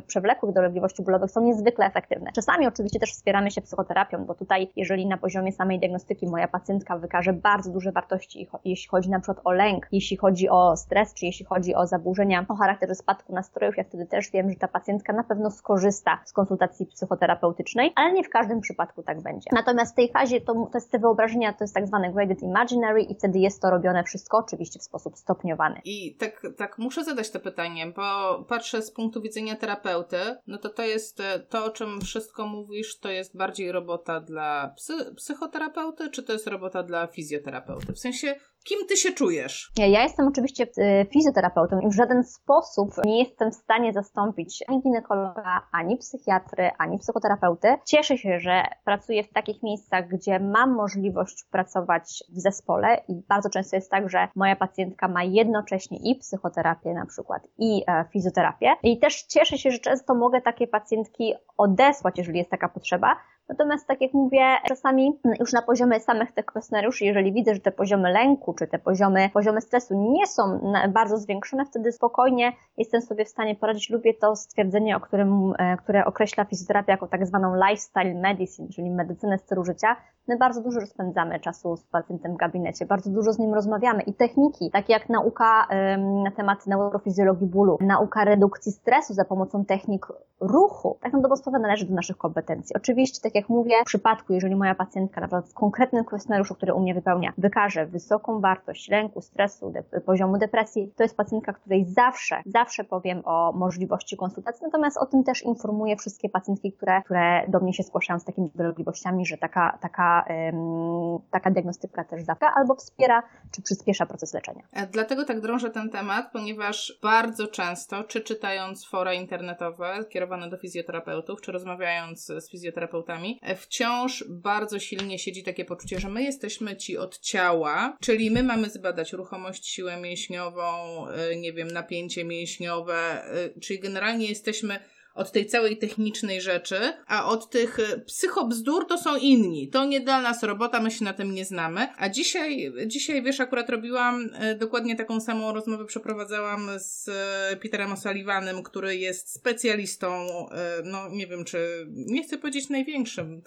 przewlekłych dolegliwości bólowych są niezwykle efektywne. Czasami oczywiście też wspieramy się psychoterapią, bo tutaj, jeżeli na poziomie samej diagnostyki moja pacjentka wykaże bardzo duże wartości, jeśli chodzi na przykład o lęk, jeśli chodzi o stres, czy jeśli chodzi o zaburzenia o charakterze spadku nastrojów, ja wtedy też wiem, że ta pacjentka na pewno skorzysta z konsultacji psychoterapeutycznej, ale nie w każdym przypadku tak będzie. Natomiast w tej fazie to, to jest te wyobrażenia, to jest tak zwane graded imaginary i wtedy jest to robione wszystko oczywiście w sposób stopniowany. I tak, tak muszę zadać to pytanie, bo patrzę z punktu widzenia terapeuty, no to to jest e, to, o czym wszystko mówisz, to jest bardziej robota dla psy, psychoterapeuty, czy to jest robota dla fizjoterapeuty? W sensie, Kim ty się czujesz? Ja jestem oczywiście e, fizjoterapeutą i w żaden sposób nie jestem w stanie zastąpić ani ginekologa, ani psychiatry, ani psychoterapeuty. Cieszę się, że pracuję w takich miejscach, gdzie mam możliwość pracować w zespole i bardzo często jest tak, że moja pacjentka ma jednocześnie i psychoterapię na przykład i e, fizjoterapię. I też cieszę się, że często mogę takie pacjentki odesłać, jeżeli jest taka potrzeba, Natomiast tak jak mówię, czasami już na poziomie samych tych kwestionariuszy, jeżeli widzę, że te poziomy lęku, czy te poziomy, poziomy stresu nie są bardzo zwiększone, wtedy spokojnie jestem sobie w stanie poradzić. Lubię to stwierdzenie, o którym, e, które określa fizjoterapię jako tak zwaną lifestyle medicine, czyli medycynę stylu życia. My bardzo dużo spędzamy czasu z pacjentem w gabinecie, bardzo dużo z nim rozmawiamy i techniki, takie jak nauka na temat neurofizjologii bólu, nauka redukcji stresu za pomocą technik ruchu, tak na dobrą sprawę należy do naszych kompetencji. Oczywiście, tak jak mówię, w przypadku, jeżeli moja pacjentka naprawdę w konkretnym kwestionariuszu, który u mnie wypełnia, wykaże wysoką wartość lęku, stresu, de poziomu depresji, to jest pacjentka, której zawsze, zawsze powiem o możliwości konsultacji, natomiast o tym też informuję wszystkie pacjentki, które, które do mnie się zgłaszają z takimi dolegliwościami, że taka, taka, ym, taka diagnostyka też zawka albo wspiera czy przyspiesza proces leczenia. Dlatego tak drążę ten temat, ponieważ bardzo często, czy czytając fora internetowe kierowane do fizjoterapeutów, czy rozmawiając z fizjoterapeutami, e, wciąż bardzo silnie siedzi takie poczucie, że my jesteśmy ci od ciała, czyli my mamy zbadać ruchomość, siłę mięśniową, e, nie wiem, napięcie mięśniowe, czyli generalnie jesteśmy od tej całej technicznej rzeczy, a od tych e, psychobzdur to są inni. To nie dla nas robota, my się na tym nie znamy. A dzisiaj, dzisiaj wiesz, akurat robiłam e, dokładnie taką samą rozmowę, przeprowadzałam z e, Peterem O'Sullivanem, który jest specjalistą, no nie wiem czy, nie chcę powiedzieć największym.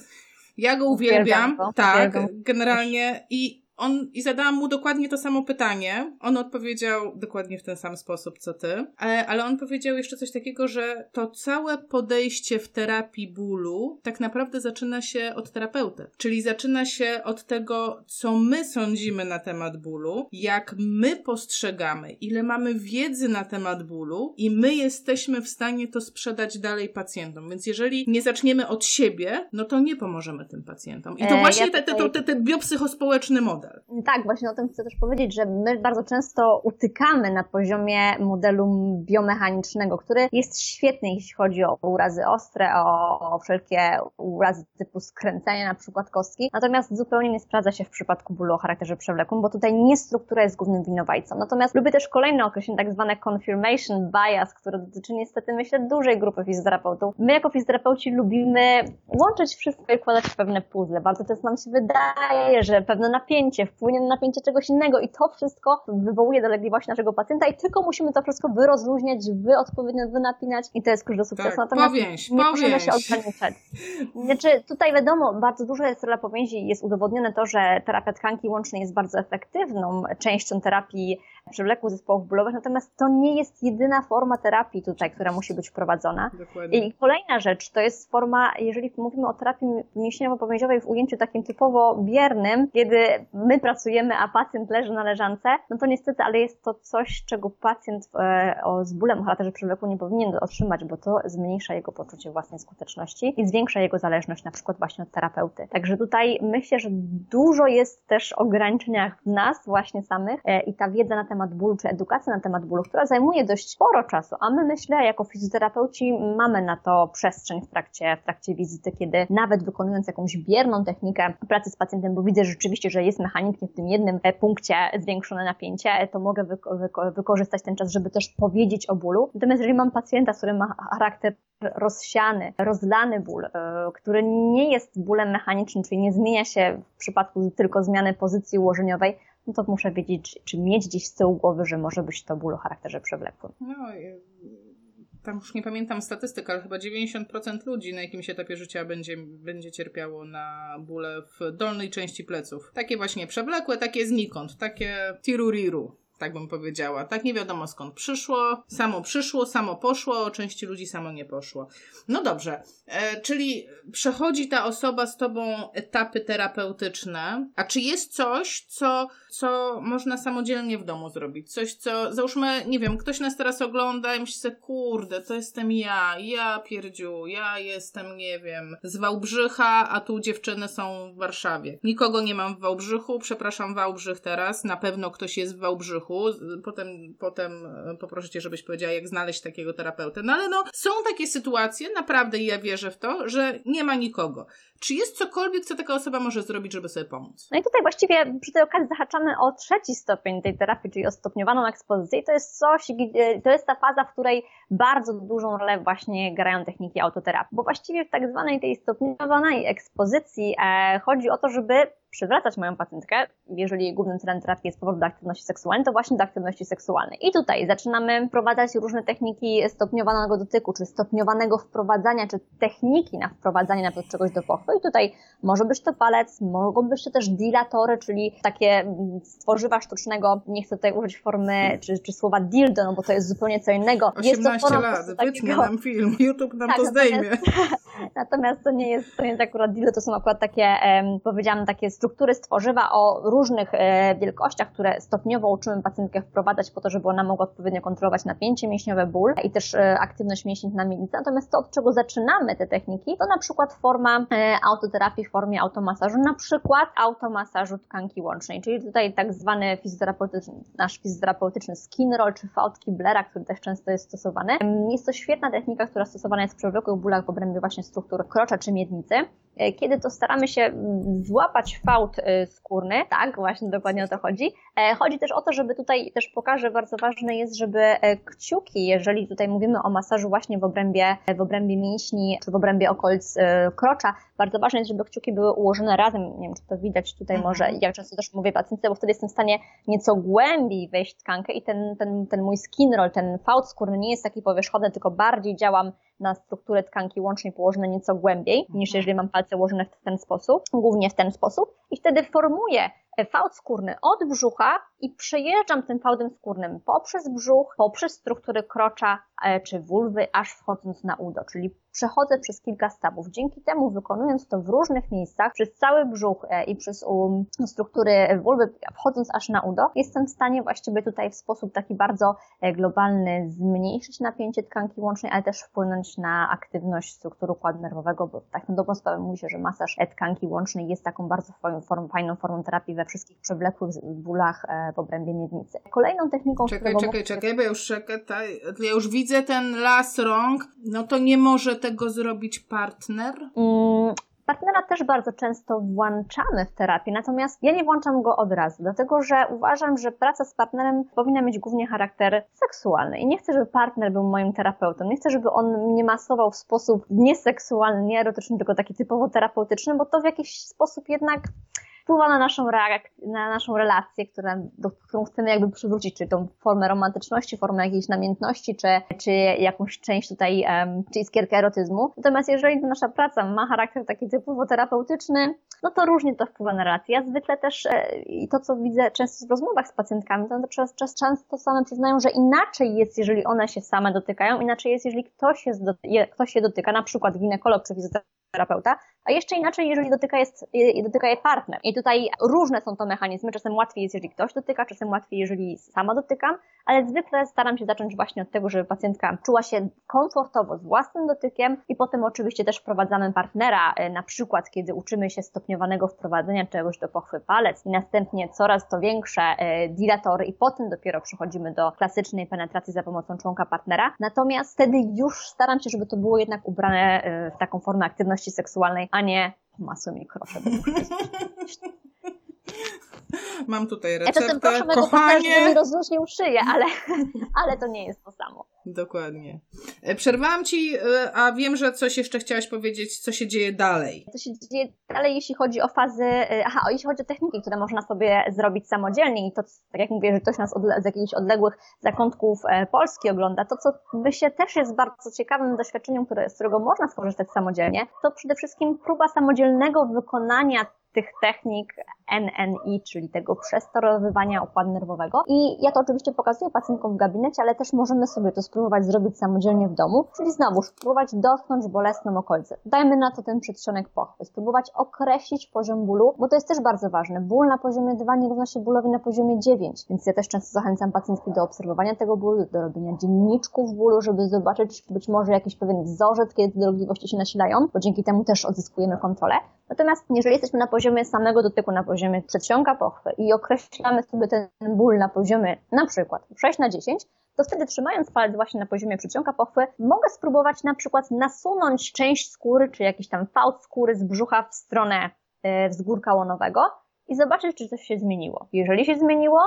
Ja go uwielbiam, tak, generalnie i on, I zadałam mu dokładnie to samo pytanie. On odpowiedział dokładnie w ten sam sposób, co ty. Ale, ale on powiedział jeszcze coś takiego, że to całe podejście w terapii bólu tak naprawdę zaczyna się od terapeuty. Czyli zaczyna się od tego, co my sądzimy na temat bólu, jak my postrzegamy, ile mamy wiedzy na temat bólu i my jesteśmy w stanie to sprzedać dalej pacjentom. Więc jeżeli nie zaczniemy od siebie, no to nie pomożemy tym pacjentom. I to e, właśnie ja tutaj... ten, ten biopsychospołeczny model Tak, właśnie o tym chcę też powiedzieć, że my bardzo często utykamy na poziomie modelu biomechanicznego, który jest świetny, jeśli chodzi o urazy ostre, o, wszelkie urazy typu skręcenia na przykład kostki, natomiast zupełnie nie sprawdza się w przypadku bólu o charakterze przewlekłym, bo tutaj nie struktura jest głównym winowajcą. Natomiast lubię też kolejne określenie, tak zwane confirmation bias, które dotyczy niestety, myślę, dużej grupy fizjoterapeutów. My jako fizjoterapeuci lubimy łączyć wszystko i wkładać w pewne puzzle. Bardzo często nam się wydaje, że pewne napięcie napięcie, wpłynie na napięcie czegoś innego i to wszystko wywołuje dolegliwość naszego pacjenta i tylko musimy to wszystko wyrozluźniać, wy odpowiednio wynapinać i to jest klucz do sukcesu. Tak, Natomiast powięź, nie powięź. możemy się ograniczać. Znaczy, tutaj wiadomo, bardzo dużo jest rola powięzi jest udowodnione to, że terapia tkanki łącznej jest bardzo efektywną częścią terapii przewlekłych zespołów bólowych, natomiast to nie jest jedyna forma terapii tutaj, która musi być wprowadzona. Dokładnie. I kolejna rzecz, to jest forma, jeżeli mówimy o terapii mięśniowo-powięziowej w ujęciu takim typowo biernym, kiedy my pracujemy, a pacjent leży na leżance, no to niestety, ale jest to coś, czego pacjent e, o, z bólem o charakterze przewlekłym nie powinien otrzymać, bo to zmniejsza jego poczucie własnej skuteczności i zwiększa jego zależność na przykład właśnie od terapeuty. Także tutaj myślę, że dużo jest też ograniczenia w nas właśnie samych e, i ta wiedza na temat bólu, czy edukacja na temat bólu, która zajmuje dość sporo czasu, a my myślę, jako fizjoterapeuci mamy na to przestrzeń w trakcie, w trakcie wizyty, kiedy nawet wykonując jakąś bierną technikę pracy z pacjentem, bo widzę rzeczywiście, że jest mechanicznie w tym jednym punkcie zwiększone napięcie, to mogę wyko wyko wykorzystać ten czas, żeby też powiedzieć o bólu. Natomiast jeżeli mam pacjenta, który ma charakter rozsiany, rozlany ból, e, który nie jest bólem mechanicznym, czyli nie zmienia się w przypadku tylko zmiany pozycji ułożeniowej, no to muszę wiedzieć, czy mieć gdzieś z tyłu głowy, że może być to ból o charakterze przewlekłym. No, tam już nie pamiętam statystyk, ale chyba 90% ludzi na jakimś etapie życia będzie, będzie cierpiało na bóle w dolnej części pleców. Takie właśnie przewlekłe, takie znikąd, takie tiruriru tak bym powiedziała. Tak nie wiadomo skąd przyszło, samo przyszło, samo poszło, części ludzi samo nie poszło. No dobrze, e, czyli przechodzi ta osoba z tobą etapy terapeutyczne, a czy jest coś, co, co można samodzielnie w domu zrobić? Coś, co, załóżmy, nie wiem, ktoś nas teraz ogląda i myśli sobie, kurde, to jestem ja, ja pierdziu, ja jestem, nie wiem, z Wałbrzycha, a tu dziewczyny są w Warszawie. Nikogo nie mam w Wałbrzychu, przepraszam Wałbrzych teraz, na pewno ktoś jest w Wałbrzychu, Potem, potem e, poproszę cię, żebyś powiedziała, jak znaleźć takiego terapeutę. No ale no, są takie sytuacje, naprawdę ja wierzę w to, że nie ma nikogo. Czy jest cokolwiek, co taka osoba może zrobić, żeby sobie pomóc? No i tutaj właściwie przy tej okazji zahaczamy o trzeci stopień tej terapii, czyli o stopniowaną ekspozycję. I to jest coś, to jest ta faza, w której bardzo dużą rolę właśnie grają techniki autoterapii. Bo właściwie w tak zwanej tej stopniowanej ekspozycji e, chodzi o to, żeby przywracać moją pacjentkę, jeżeli głównym celem terapii jest powrót do aktywności seksualnej, to właśnie do aktywności seksualnej. I tutaj zaczynamy wprowadzać różne techniki stopniowanego dotyku, czy stopniowanego wprowadzania, czy techniki na wprowadzanie na przykład czegoś do pochwy. I tutaj może być to palec, mogą być to też dilatory, czyli takie stworzywa sztucznego, nie chcę tutaj użyć formy, czy, czy słowa dildo, no bo to jest zupełnie co innego. 18 jest to lat, wytnie nam film, YouTube nam tak, to zdejmie. Natomiast, natomiast to nie jest, to nie jest akurat dildo, to są akurat takie, um, powiedziałam, takie struktury stworzywa o różnych e, wielkościach, które stopniowo uczymy pacjentkę wprowadzać po to, żeby ona mogła odpowiednio kontrolować napięcie mięśniowe, ból i też e, aktywność mięśni na miednicy. Natomiast to, od czego zaczynamy te techniki, to na przykład forma e, autoterapii w formie automasażu, na przykład automasażu tkanki łącznej, czyli tutaj tak zwany fizjoterapeutyczny, nasz fizjoterapeutyczny skin roll czy fałd Kiblera, który też często jest stosowany. Jest to świetna technika, która stosowana jest przy przewlekłych bólach w obrębie właśnie struktur krocza czy miednicy. Kiedy to staramy się mm, złapać fałd e, skórny, tak, właśnie dokładnie o to chodzi. E, chodzi też o to, żeby tutaj też pokażę, bardzo ważne jest, żeby kciuki, jeżeli tutaj mówimy o masażu właśnie w obrębie, w obrębie mięśni, czy w obrębie okolic krocza, bardzo ważne jest, żeby kciuki były ułożone razem. Nie wiem, czy to widać tutaj mhm. może, jak często też mówię pacjentce, bo wtedy jestem w stanie nieco głębiej wejść w tkankę i ten, ten, ten mój skin roll, ten fałd skórny nie jest taki powierzchowny, tylko bardziej działam na strukturę tkanki łącznej położone nieco głębiej, niż mhm. jeżeli mam palce ułożone w ten sposób, głównie w ten sposób. I wtedy formuję fałd skórny od brzucha i przejeżdżam tym fałdem skórnym poprzez brzuch, poprzez struktury krocza e, czy wulwy, aż wchodząc na udo, czyli przechodzę przez kilka stawów. Dzięki temu, wykonując to w różnych miejscach, przez cały brzuch e, i przez um, struktury wulwy, wchodząc aż na udo, jestem w stanie właściwie tutaj w sposób taki bardzo e, globalny zmniejszyć napięcie tkanki łącznej, ale też wpłynąć na aktywność struktur układu nerwowego, bo tak na dobrą sprawę mówi się, że masaż tkanki łącznej jest taką bardzo fajną, fajną formą terapii we wszystkich przewlekłych bólach e, w obrębie miednicy. Kolejną techniką... Czekaj, czekaj, czekaj, bo już, czekaj, ja już widzę ten las rąk, no to nie może tego zrobić partner? Mm, partnera też bardzo często włączamy w terapię, natomiast ja nie włączam go od razu, dlatego że uważam, że praca z partnerem powinna mieć głównie charakter seksualny i nie chcę, żeby partner był moim terapeutą, nie chcę, żeby on mnie masował w sposób nieseksualny, nie erotyczny, tylko taki typowo terapeutyczny, bo to w jakiś sposób jednak wpływa na naszą, na naszą relację, która, do którą chcemy jakby przywrócić, czy tą formę romantyczności, formę jakiejś namiętności, czy, czy jakąś część tutaj, um, czy iskierkę erotyzmu. Natomiast jeżeli nasza praca ma charakter taki typowo terapeutyczny, no to różnie to wpływa na relację. Ja zwykle też e, i to, co widzę często w rozmowach z pacjentkami, to czas, czas, często same przyznają, że inaczej jest, jeżeli one się same dotykają, inaczej jest, jeżeli ktoś, jest ktoś się dotyka, na przykład ginekolog czy fizjoterapeuta, a jeszcze inaczej, jeżeli dotyka, jest, dotyka je partner. I tutaj różne są to mechanizmy. Czasem łatwiej jest, jeżeli ktoś dotyka, czasem łatwiej, jeżeli sama dotykam, ale zwykle staram się zacząć właśnie od tego, żeby pacjentka czuła się komfortowo z własnym dotykiem i potem oczywiście też wprowadzamy partnera, e, na przykład kiedy uczymy się stopniowanego wprowadzenia czegoś do pochwy palec i następnie coraz to większe dilatory i potem dopiero przechodzimy do klasycznej penetracji za pomocą członka partnera. Natomiast wtedy już staram się, żeby to było jednak ubrane w taką formę aktywności seksualnej, a nie mikrosze. Mam tutaj receptę. Ja czasem proszę mojego Kochanie... żeby mi rozluźnił szyję, ale, ale to nie jest to samo. Dokładnie. E, przerwałam Ci, e, a wiem, że coś jeszcze chciałaś powiedzieć, co się dzieje dalej. Co się dzieje dalej, jeśli chodzi o fazy, e, aha, jeśli chodzi o techniki, które można sobie zrobić samodzielnie i to, tak jak mówię, że ktoś nas z jakichś odległych zakątków Polski ogląda, to co myślę też jest bardzo ciekawym doświadczeniem, które, z którego można skorzystać samodzielnie, to przede wszystkim próba samodzielnego wykonania tych technik NNI, czyli tego przestorowywania układu nerwowego. I ja to oczywiście pokazuję pacjentkom w gabinecie, ale też możemy sobie to spróbować zrobić samodzielnie w domu, czyli znowu spróbować dotknąć bolesną okolicę. Dajmy na to ten przedsionek pochwy, spróbować określić poziom bólu, bo to jest też bardzo ważne. Ból na poziomie 2 nie równa się bólowi na poziomie 9, więc ja też często zachęcam pacjentki do obserwowania tego bólu, do robienia dzienniczków bólu, żeby zobaczyć być może jakiś pewien wzorzec, kiedy dolegliwości się nasilają, bo dzięki temu też odzyskujemy kontrolę. Natomiast jeżeli jesteśmy na poziomie samego dotyku, na poziomie przedsionka pochwy i określamy sobie ten ból na poziomie na przykład 6 na 10, to wtedy trzymając palec właśnie na poziomie przedsionka pochwy, mogę spróbować na przykład nasunąć część skóry, czy jakiś tam fałd skóry z brzucha w stronę e, wzgórka łonowego i zobaczyć, czy coś się zmieniło. Jeżeli się zmieniło,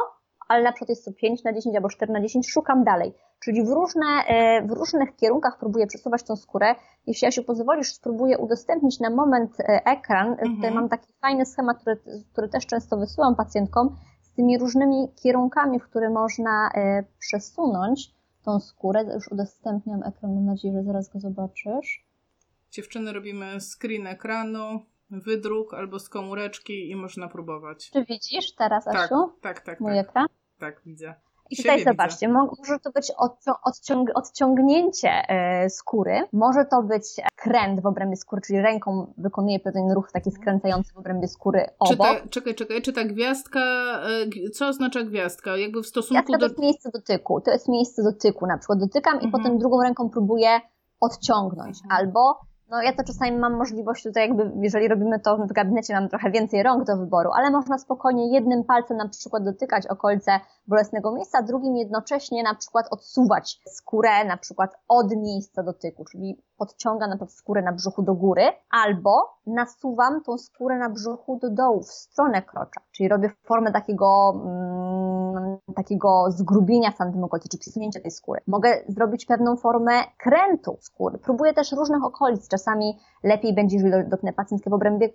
ale na przykład jest to 5 na 10 albo 4 na 10, szukam dalej. Czyli w, różne, e, w różnych kierunkach próbuję przesuwać tą skórę. Jeśli ja się pozwolisz, spróbuję udostępnić na moment e, ekran. Mhm. Tutaj mam taki fajny schemat, który, który też często wysyłam pacjentkom, z tymi różnymi kierunkami, w które można e, przesunąć tą skórę. Już udostępniam ekran, mam nadzieję, że zaraz go zobaczysz. Dziewczyny, robimy screen ekranu, wydruk albo z komóreczki i można próbować. Czy widzisz teraz, tak, Asiu? Tak, tak, Mój tak. ekran? Tak, widzę. I tutaj zobaczcie, może to być odciąg odciągnięcie e, skóry, może to być kręt w obrębie skóry, czyli ręką wykonuje pewien ruch taki skręcający w obrębie skóry obok. Czy ta, czekaj, czekaj, czy ta gwiazdka, e, co oznacza gwiazdka? Jakby w stosunku gwiazdka do... to jest miejsce dotyku, to jest miejsce dotyku, na przykład dotykam i mhm. potem drugą ręką próbuję odciągnąć, mhm. albo no ja to czasami mam możliwość tutaj jakby, jeżeli robimy to w gabinecie, mam trochę więcej rąk do wyboru, ale można spokojnie jednym palcem na przykład dotykać okolice bolesnego miejsca, drugim jednocześnie na przykład odsuwać skórę na przykład od miejsca dotyku, czyli podciągam na przykład skórę na brzuchu do góry, albo nasuwam tą skórę na brzuchu do dołu, w stronę krocza, czyli robię formę takiego, mm, takiego zgrubienia w tamtym okolicy, czy przesunięcia tej skóry. Mogę zrobić pewną formę krętu skóry. Próbuję też różnych okolic, czasami lepiej będzie, jeżeli dotknę pacjentkę w obrębie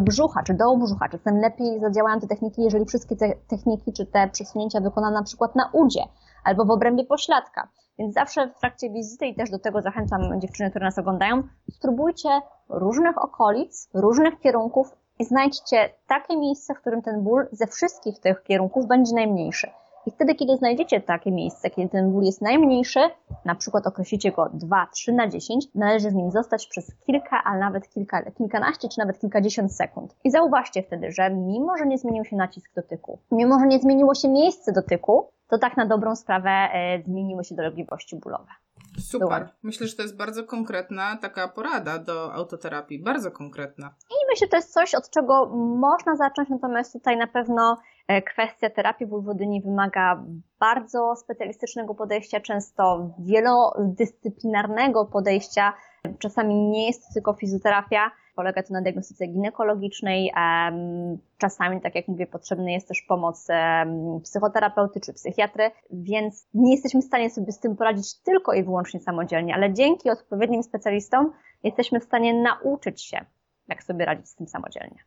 brzucha, czy dołu brzucha, czasem lepiej zadziałają te techniki, jeżeli wszystkie te techniki, czy te przesunięcia wykonane na przykład na udzie, albo w obrębie pośladka. Więc zawsze w trakcie wizyty i też do tego zachęcam dziewczyny, które nas oglądają, spróbujcie różnych okolic, różnych kierunków i znajdźcie takie miejsce, w którym ten ból ze wszystkich tych kierunków będzie najmniejszy. I wtedy, kiedy znajdziecie takie miejsce, kiedy ten ból jest najmniejszy, na przykład określicie go 2, 3 na 10, należy w nim zostać przez kilka, a nawet kilka, kilkanaście czy nawet kilkadziesiąt sekund. I zauważcie wtedy, że mimo, że nie zmienił się nacisk dotyku, mimo, że nie zmieniło się miejsce dotyku, to tak na dobrą sprawę e, zmieniły się dolegliwości bólowe. Super. Myślę, że to jest bardzo konkretna taka porada do autoterapii. Bardzo konkretna. I myślę, że to jest coś, od czego można zacząć, natomiast tutaj na pewno kwestia terapii wulwodyni wymaga bardzo specjalistycznego podejścia, często wielodyscyplinarnego podejścia. Czasami nie jest to tylko fizjoterapia, Polega to na diagnostyce ginekologicznej. Czasami, tak jak mówię, potrzebna jest też pomoc psychoterapeuty czy psychiatry, więc nie jesteśmy w stanie sobie z tym poradzić tylko i wyłącznie samodzielnie, ale dzięki odpowiednim specjalistom jesteśmy w stanie nauczyć się, jak sobie radzić z tym samodzielnie.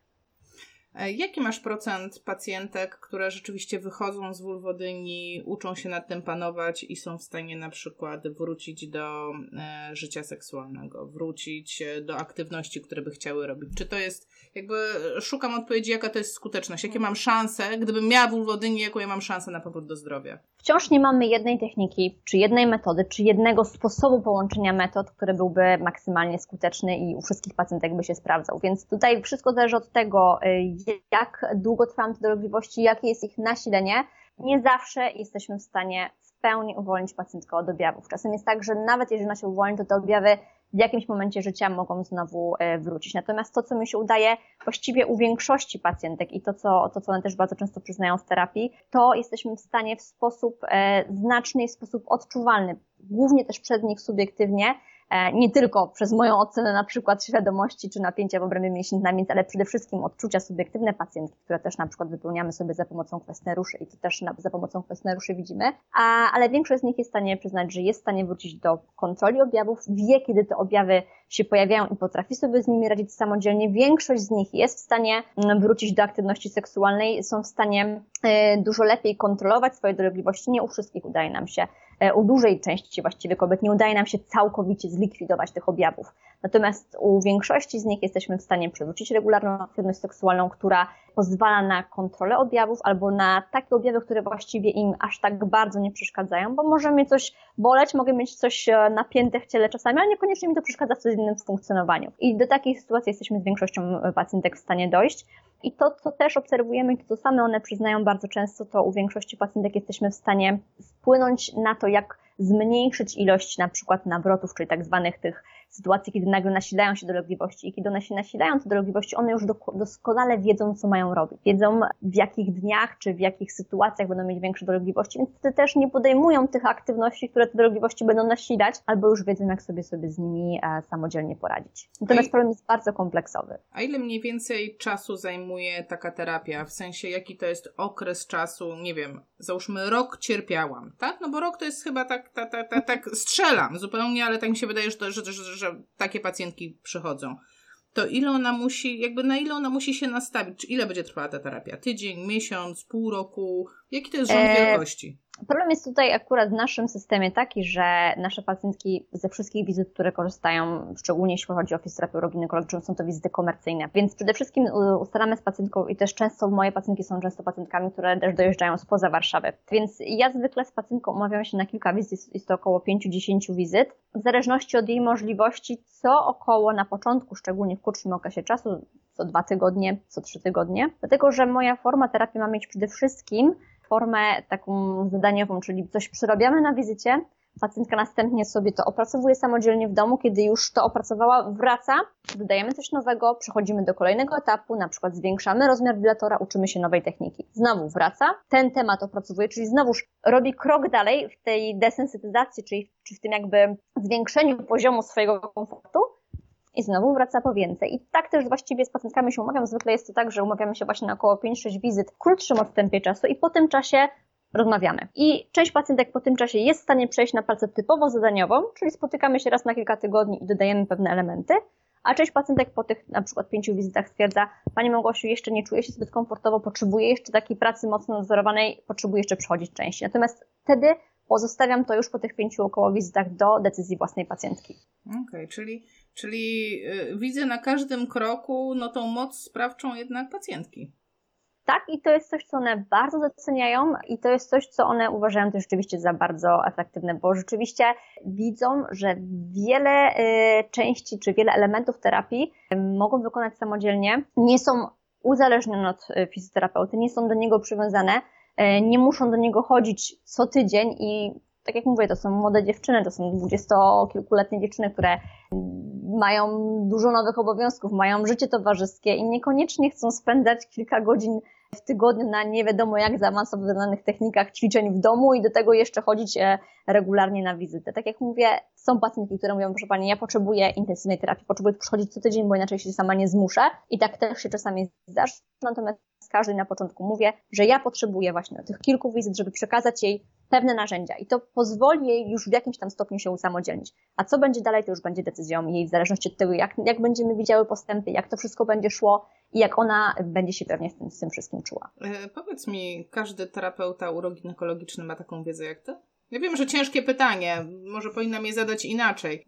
E, jaki masz procent pacjentek, które rzeczywiście wychodzą z wulwodyni, uczą się nad tym panować i są w stanie na przykład wrócić do e, życia seksualnego, wrócić e, do aktywności, które by chciały robić? Czy to jest, jakby szukam odpowiedzi, jaka to jest skuteczność, jakie mam szanse, gdybym miała wulwodynię, jaką ja mam szansę na powrót do zdrowia? Wciąż nie mamy jednej techniki, czy jednej metody, czy jednego sposobu połączenia metod, który byłby maksymalnie skuteczny i u wszystkich pacjentek by się sprawdzał. Więc tutaj wszystko zależy od tego, jak długo trwają te dolegliwości, jakie jest ich nasilenie, nie zawsze jesteśmy w stanie w pełni uwolnić pacjentkę od objawów. Czasem jest tak, że nawet jeżeli ona się uwolni, to te objawy w jakimś momencie życia mogą znowu e, wrócić. Natomiast to, co mi się udaje właściwie u większości pacjentek i to, co, to, co one też bardzo często przyznają w terapii, to jesteśmy w stanie w sposób e, znaczny, w sposób odczuwalny, głównie też przez nich subiektywnie, nie tylko przez moją ocenę na przykład świadomości czy napięcia w obrębie mięśni namięt, ale przede wszystkim odczucia subiektywne pacjentki, które też na przykład wypełniamy sobie za pomocą kwestionariuszy i to też na, za pomocą kwestionariuszy widzimy, a, ale większość z nich jest w stanie przyznać, że jest w stanie wrócić do kontroli objawów, wie kiedy te objawy się pojawiają i potrafi sobie z nimi radzić samodzielnie. Większość z nich jest w stanie mm, wrócić do aktywności seksualnej, są w stanie e, dużo lepiej kontrolować swoje dolegliwości. Nie u wszystkich udaje nam się E, u dużej części właściwie kobiet nie udaje nam się całkowicie zlikwidować tych objawów. Natomiast u większości z nich jesteśmy w stanie przywrócić regularną aktywność seksualną, która pozwala na kontrolę objawów albo na takie objawy, które właściwie im aż tak bardzo nie przeszkadzają, bo może mnie coś boleć, mogę mieć coś e, napięte w ciele czasami, ale niekoniecznie mi to przeszkadza w codziennym funkcjonowaniu. I do takiej sytuacji jesteśmy z większością pacjentek w stanie dojść. I to, co też obserwujemy, to same one przyznają bardzo często, to u większości pacjentek jesteśmy w stanie wpłynąć na to, jak zmniejszyć ilość na przykład nawrotów, czyli tak zwanych tych sytuacje, kiedy nagle nasilają się dolegliwości i kiedy one się nasilają, te dolegliwości, one już doskonale wiedzą, co mają robić. Wiedzą, w jakich dniach czy w jakich sytuacjach będą mieć większe dolegliwości, więc wtedy też nie podejmują tych aktywności, które te dolegliwości będą nasilać, albo już wiedzą, jak sobie sobie z nimi e, samodzielnie poradzić. Natomiast problem jest bardzo kompleksowy. A ile mniej więcej czasu zajmuje taka terapia? W sensie, jaki to jest okres czasu, nie wiem, załóżmy rok cierpiałam, tak? No bo rok to jest chyba tak, tak, tak, tak, tak strzelam zupełnie, ale tak mi się wydaje, że, to, że, że, że takie pacjentki przychodzą to ile ona musi, jakby na ile ona musi się nastawić? Czy ile będzie trwała ta terapia? Tydzień, miesiąc, pół roku? Jaki to jest rząd e, wielkości? Problem jest tutaj akurat w naszym systemie taki, że nasze pacjentki ze wszystkich wizyt, które korzystają, szczególnie jeśli chodzi o fizjoterapię uroginekologiczną, są to wizyty komercyjne. Więc przede wszystkim ustalamy z pacjentką i też często moje pacjentki są często pacjentkami, które też dojeżdżają spoza Warszawy. Więc ja zwykle z pacjentką umawiam się na kilka wizyt, jest to około 5-10 wizyt. W zależności od jej możliwości, co około na początku, szczególnie w krótszym okresie czasu, co dwa tygodnie, co trzy tygodnie. Dlatego, że moja forma terapii ma mieć przede wszystkim formę taką zadaniową, czyli coś przerabiamy na wizycie, pacjentka następnie sobie to opracowuje samodzielnie w domu, kiedy już to opracowała, wraca, dodajemy coś nowego, przechodzimy do kolejnego etapu, na przykład zwiększamy rozmiar dilatora, uczymy się nowej techniki. Znowu wraca, ten temat opracowuje, czyli znowuż robi krok dalej w tej desensytyzacji, czyli czy w tym jakby zwiększeniu poziomu swojego komfortu, i znowu wraca po więcej. I tak też właściwie z pacjentkami się umawiam. Zwykle jest to tak, że umawiamy się właśnie na około 5-6 wizyt w krótszym odstępie czasu i po tym czasie rozmawiamy. I część pacjentek po tym czasie jest w stanie przejść na pracę typowo zadaniową, czyli spotykamy się raz na kilka tygodni i dodajemy pewne elementy, a część pacjentek po tych na przykład pięciu wizytach stwierdza, Pani Małgosiu, jeszcze nie czuję się zbyt komfortowo, potrzebuję jeszcze takiej pracy mocno nadzorowanej, potrzebuję jeszcze przychodzić częściej. Natomiast wtedy pozostawiam to już po tych pięciu około wizytach do decyzji własnej pacjentki. Okej, okay, czyli Czyli y, widzę na każdym kroku no, tą moc sprawczą jednak pacjentki. Tak, i to jest coś, co one bardzo doceniają, i to jest coś, co one uważają też rzeczywiście za bardzo efektywne, bo rzeczywiście widzą, że wiele y, części czy wiele elementów terapii mogą wykonać samodzielnie, nie są uzależnione od y, fizjoterapeuty, nie są do niego przywiązane, nie muszą do niego chodzić co tydzień i tak jak mówię, to są młode dziewczyny, to są dwudziestokilkuletnie dziewczyny, które mają dużo nowych obowiązków, mają życie towarzyskie i niekoniecznie chcą spędzać kilka godzin w tygodniu na nie wiadomo jak zaawansowanych technikach ćwiczeń w domu i do tego jeszcze chodzić e, regularnie na wizytę. Tak jak mówię, są pacjentki, które mówią, proszę Pani, ja potrzebuję intensywnej terapii, potrzebuję przychodzić co tydzień, bo inaczej się sama nie zmuszę i tak też się czasami zdarza, natomiast każdej na początku mówię, że ja potrzebuję właśnie tych kilku wizyt, żeby przekazać jej pewne narzędzia i to pozwoli jej już w jakimś tam stopniu się usamodzielnić. A co będzie dalej, to już będzie decyzją jej w zależności od tego, jak, jak będziemy widziały postępy, jak to wszystko będzie szło i jak ona będzie się pewnie z tym, z tym wszystkim czuła. E, powiedz mi, każdy terapeuta uroginekologiczny ma taką wiedzę jak ty? Ja wiem, że ciężkie pytanie, może powinnam je zadać inaczej.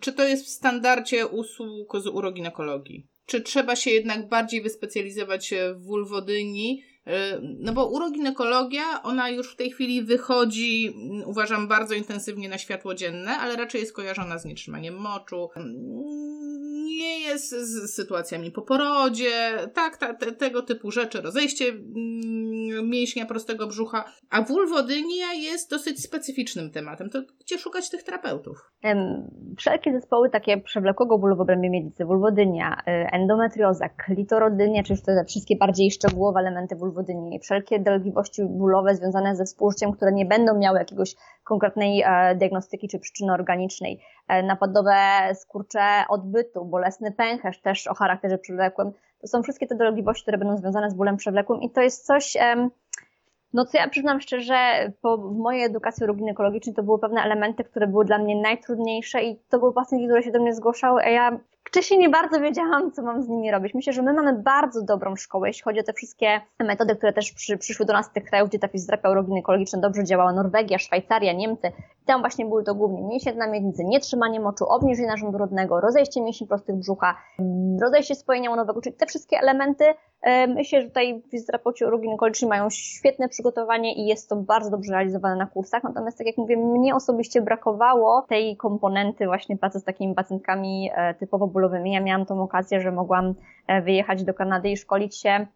Czy to jest w standardzie usług z uroginekologii? Czy trzeba się jednak bardziej wyspecjalizować w wulwodynii, E, no bo uroginekologia, ona już w tej chwili wychodzi, mm, uważam, bardzo intensywnie na światło dzienne, ale raczej jest kojarzona z nietrzymaniem moczu. Nie jest z sytuacjami po porodzie, tak, ta, te, tego typu rzeczy, rozejście mm, mięśnia prostego brzucha. A wulwodynia jest dosyć specyficznym tematem. To gdzie szukać tych terapeutów? Wszelkie zespoły takie przewlekłego bólu w obrębie miednicy, wulwodynia, y, endometrioza, klitorodynia, czy już te wszystkie bardziej szczegółowe elementy wulwodyni, wulwodyni, wszelkie dolegliwości bólowe związane ze współżyciem, które nie będą miały jakiegoś konkretnej e, diagnostyki czy przyczyny organicznej, e, napadowe skurcze odbytu, bolesny pęcherz też o charakterze przewlekłym, to są wszystkie te dolegliwości, które będą związane z bólem przewlekłym i to jest coś, no co ja przyznam szczerze, po mojej edukacji uroginekologicznej to były pewne elementy, które były dla mnie najtrudniejsze i to były pacjentki, które się do mnie zgłaszały, a ja wcześniej nie bardzo wiedziałam, co mam z nimi robić. Myślę, że my mamy bardzo dobrą szkołę, jeśli chodzi o te wszystkie metody, które też przy, przyszły do nas z tych krajów, gdzie ta fizjoterapia uroginekologiczna dobrze działała. Norwegia, Szwajcaria, Niemcy. I tam właśnie były to głównie mięśnie na miednicy, nietrzymanie moczu, obniżenie narządu rodnego, rozejście mięśni prostych brzucha, rozejście spojenia łonowego, czyli te wszystkie elementy e, Myślę, że tutaj fizjoterapeuci uroginekologiczni mają świetne przygotowanie i jest to bardzo dobrze realizowane na kursach. Natomiast, tak jak mówię, mnie osobiście brakowało tej komponenty właśnie pracy z takimi pacjentkami e, typowo bólowymi. Ja miałam tą okazję, że mogłam e, wyjechać do Kanady i szkolić się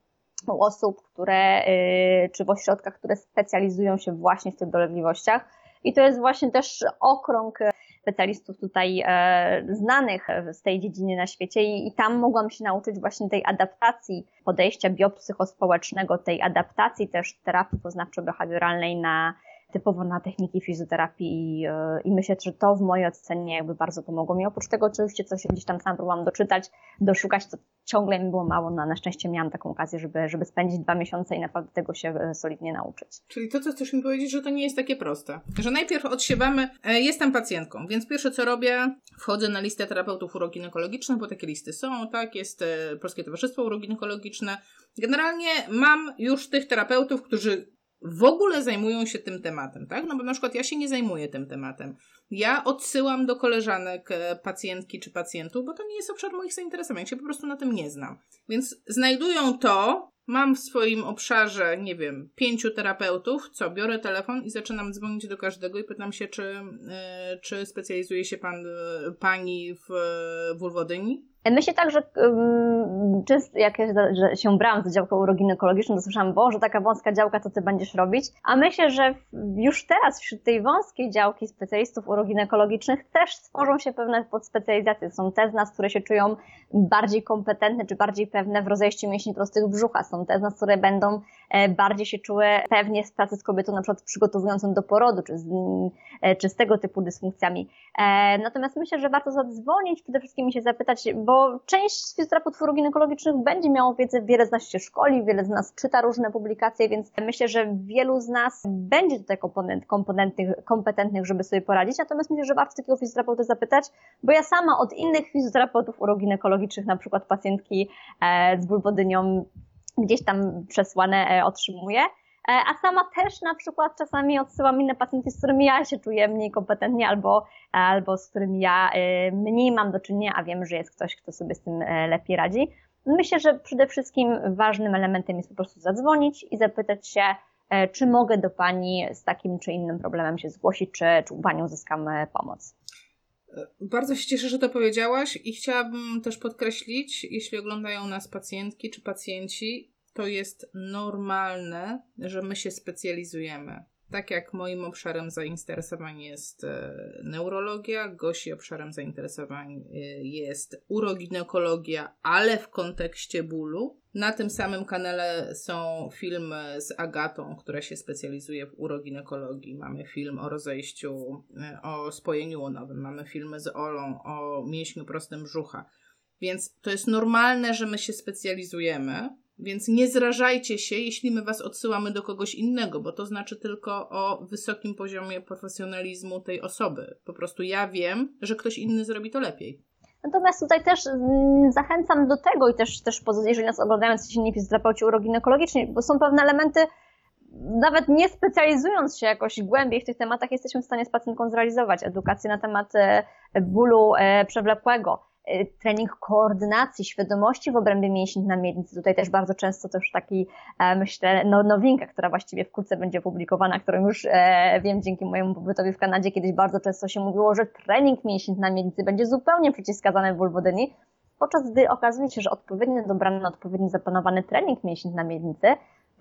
u osób, które, y, czy w ośrodkach, które specjalizują się właśnie w tych dolegliwościach. I to jest właśnie też okrąg specjalistów tutaj e, znanych z tej dziedziny na świecie i tam mogłam się nauczyć właśnie tej adaptacji podejścia biopsychospołecznego, tej adaptacji też terapii poznawczo-behawioralnej na typowo na techniki fizjoterapii i, e, i myślę, że to w mojej ocenie jakby bardzo pomogło mi. Oprócz tego oczywiście coś gdzieś tam sam próbowałam doczytać, doszukać, to ciągle mi było mało, no na szczęście miałam taką okazję, żeby, żeby spędzić dwa miesiące i naprawdę tego się e, solidnie nauczyć. Czyli to, co chcesz mi powiedzieć, że to nie jest takie proste. Że najpierw odsiewamy, e, jestem pacjentką, więc pierwsze co robię, wchodzę na listę terapeutów uroginekologicznych, bo takie listy są, tak, jest Polskie Towarzystwo Uroginekologiczne. Generalnie mam już tych terapeutów, którzy w ogóle zajmują się tym tematem, tak? No bo na przykład ja się nie zajmuję tym tematem. Ja odsyłam do koleżanek e, pacjentki czy pacjentów, bo to nie jest obszar moich zainteresowań, ja się po prostu na tym nie znam. Więc znajdują to, mam w swoim obszarze, nie wiem, pięciu terapeutów, co biorę telefon i zaczynam dzwonić do każdego i pytam się, czy, yy, czy specjalizuje się pan, yy, pani w wulwodyni? Myślę tak, że um, często jak ja się brałam za działką uroginekologiczną, to słyszałam, Boże, taka wąska działka, co ty będziesz robić? A myślę, że już teraz wśród tej wąskiej działki specjalistów uroginekologicznych też stworzą się pewne podspecjalizacje. Są te z nas, które się czują bardziej kompetentne, czy bardziej pewne w rozejściu mięśni prostych brzucha. Są te z nas, które będą e, bardziej się czuły pewnie z pracy z kobietą, na przykład przygotowującą do porodu, czy z, e, czy z tego typu dysfunkcjami. E, natomiast myślę, że warto zadzwonić, przede wszystkim się zapytać, bo bo część fizjoterapeutów ginekologicznych będzie miało wiedzę, wiele z nas się szkoli, wiele z nas czyta różne publikacje, więc myślę, że wielu z nas będzie tutaj komponent, komponentnych, kompetentnych, żeby sobie poradzić. Natomiast myślę, że warto takiego fizjoterapeuty zapytać, bo ja sama od innych fizjoterapeutów uroginekologicznych, na przykład pacjentki e, z bulwodynią, gdzieś tam przesłane e, otrzymuję. E, a sama też na przykład czasami odsyłam inne pacjentki, z którymi ja się czuję mniej kompetentnie albo, albo z którymi ja e, mniej mam do czynienia, a wiem, że jest ktoś, kto sobie z tym e, lepiej radzi. Myślę, że przede wszystkim ważnym elementem jest po prostu zadzwonić i zapytać się, czy mogę do Pani z takim czy innym problemem się zgłosić, czy, czy u Pani uzyskam pomoc. Bardzo się cieszę, że to powiedziałaś i chciałabym też podkreślić, jeśli oglądają nas pacjentki czy pacjenci, to jest normalne, że my się specjalizujemy. Tak jak moim obszarem zainteresowań jest e, neurologia, Gosi obszarem zainteresowań e, jest uroginekologia, ale w kontekście bólu. Na tym samym kanale są filmy z Agatą, która się specjalizuje w uroginekologii. Mamy film o rozejściu, e, o spojeniu łonowym. Mamy filmy z Olą o mięśniu prostym brzucha. Więc to jest normalne, że my się specjalizujemy więc nie zrażajcie się, jeśli my Was odsyłamy do kogoś innego, bo to znaczy tylko o wysokim poziomie profesjonalizmu tej osoby. Po prostu ja wiem, że ktoś inny zrobi to lepiej. Natomiast tutaj też mm, zachęcam do tego i też, też jeżeli nas oglądają inni fizjoterapeuci uroginekologiczni, bo są pewne elementy, nawet nie specjalizując się jakoś głębiej w tych tematach, jesteśmy w stanie z pacjentką zrealizować edukację na temat e, bólu e, przewlekłego trening koordynacji, świadomości w obrębie mięśni na miednicy. Tutaj też bardzo często też taki, e, myślę, no, nowinka, która właściwie wkrótce będzie opublikowana, którą już e, wiem dzięki mojemu pobytowi w Kanadzie, kiedyś bardzo często się mówiło, że trening mięśni na miednicy będzie zupełnie przeciwskazany w wulwodyni, podczas gdy okazuje się, że odpowiednio dobrany, odpowiednio zaplanowany trening mięśni na miednicy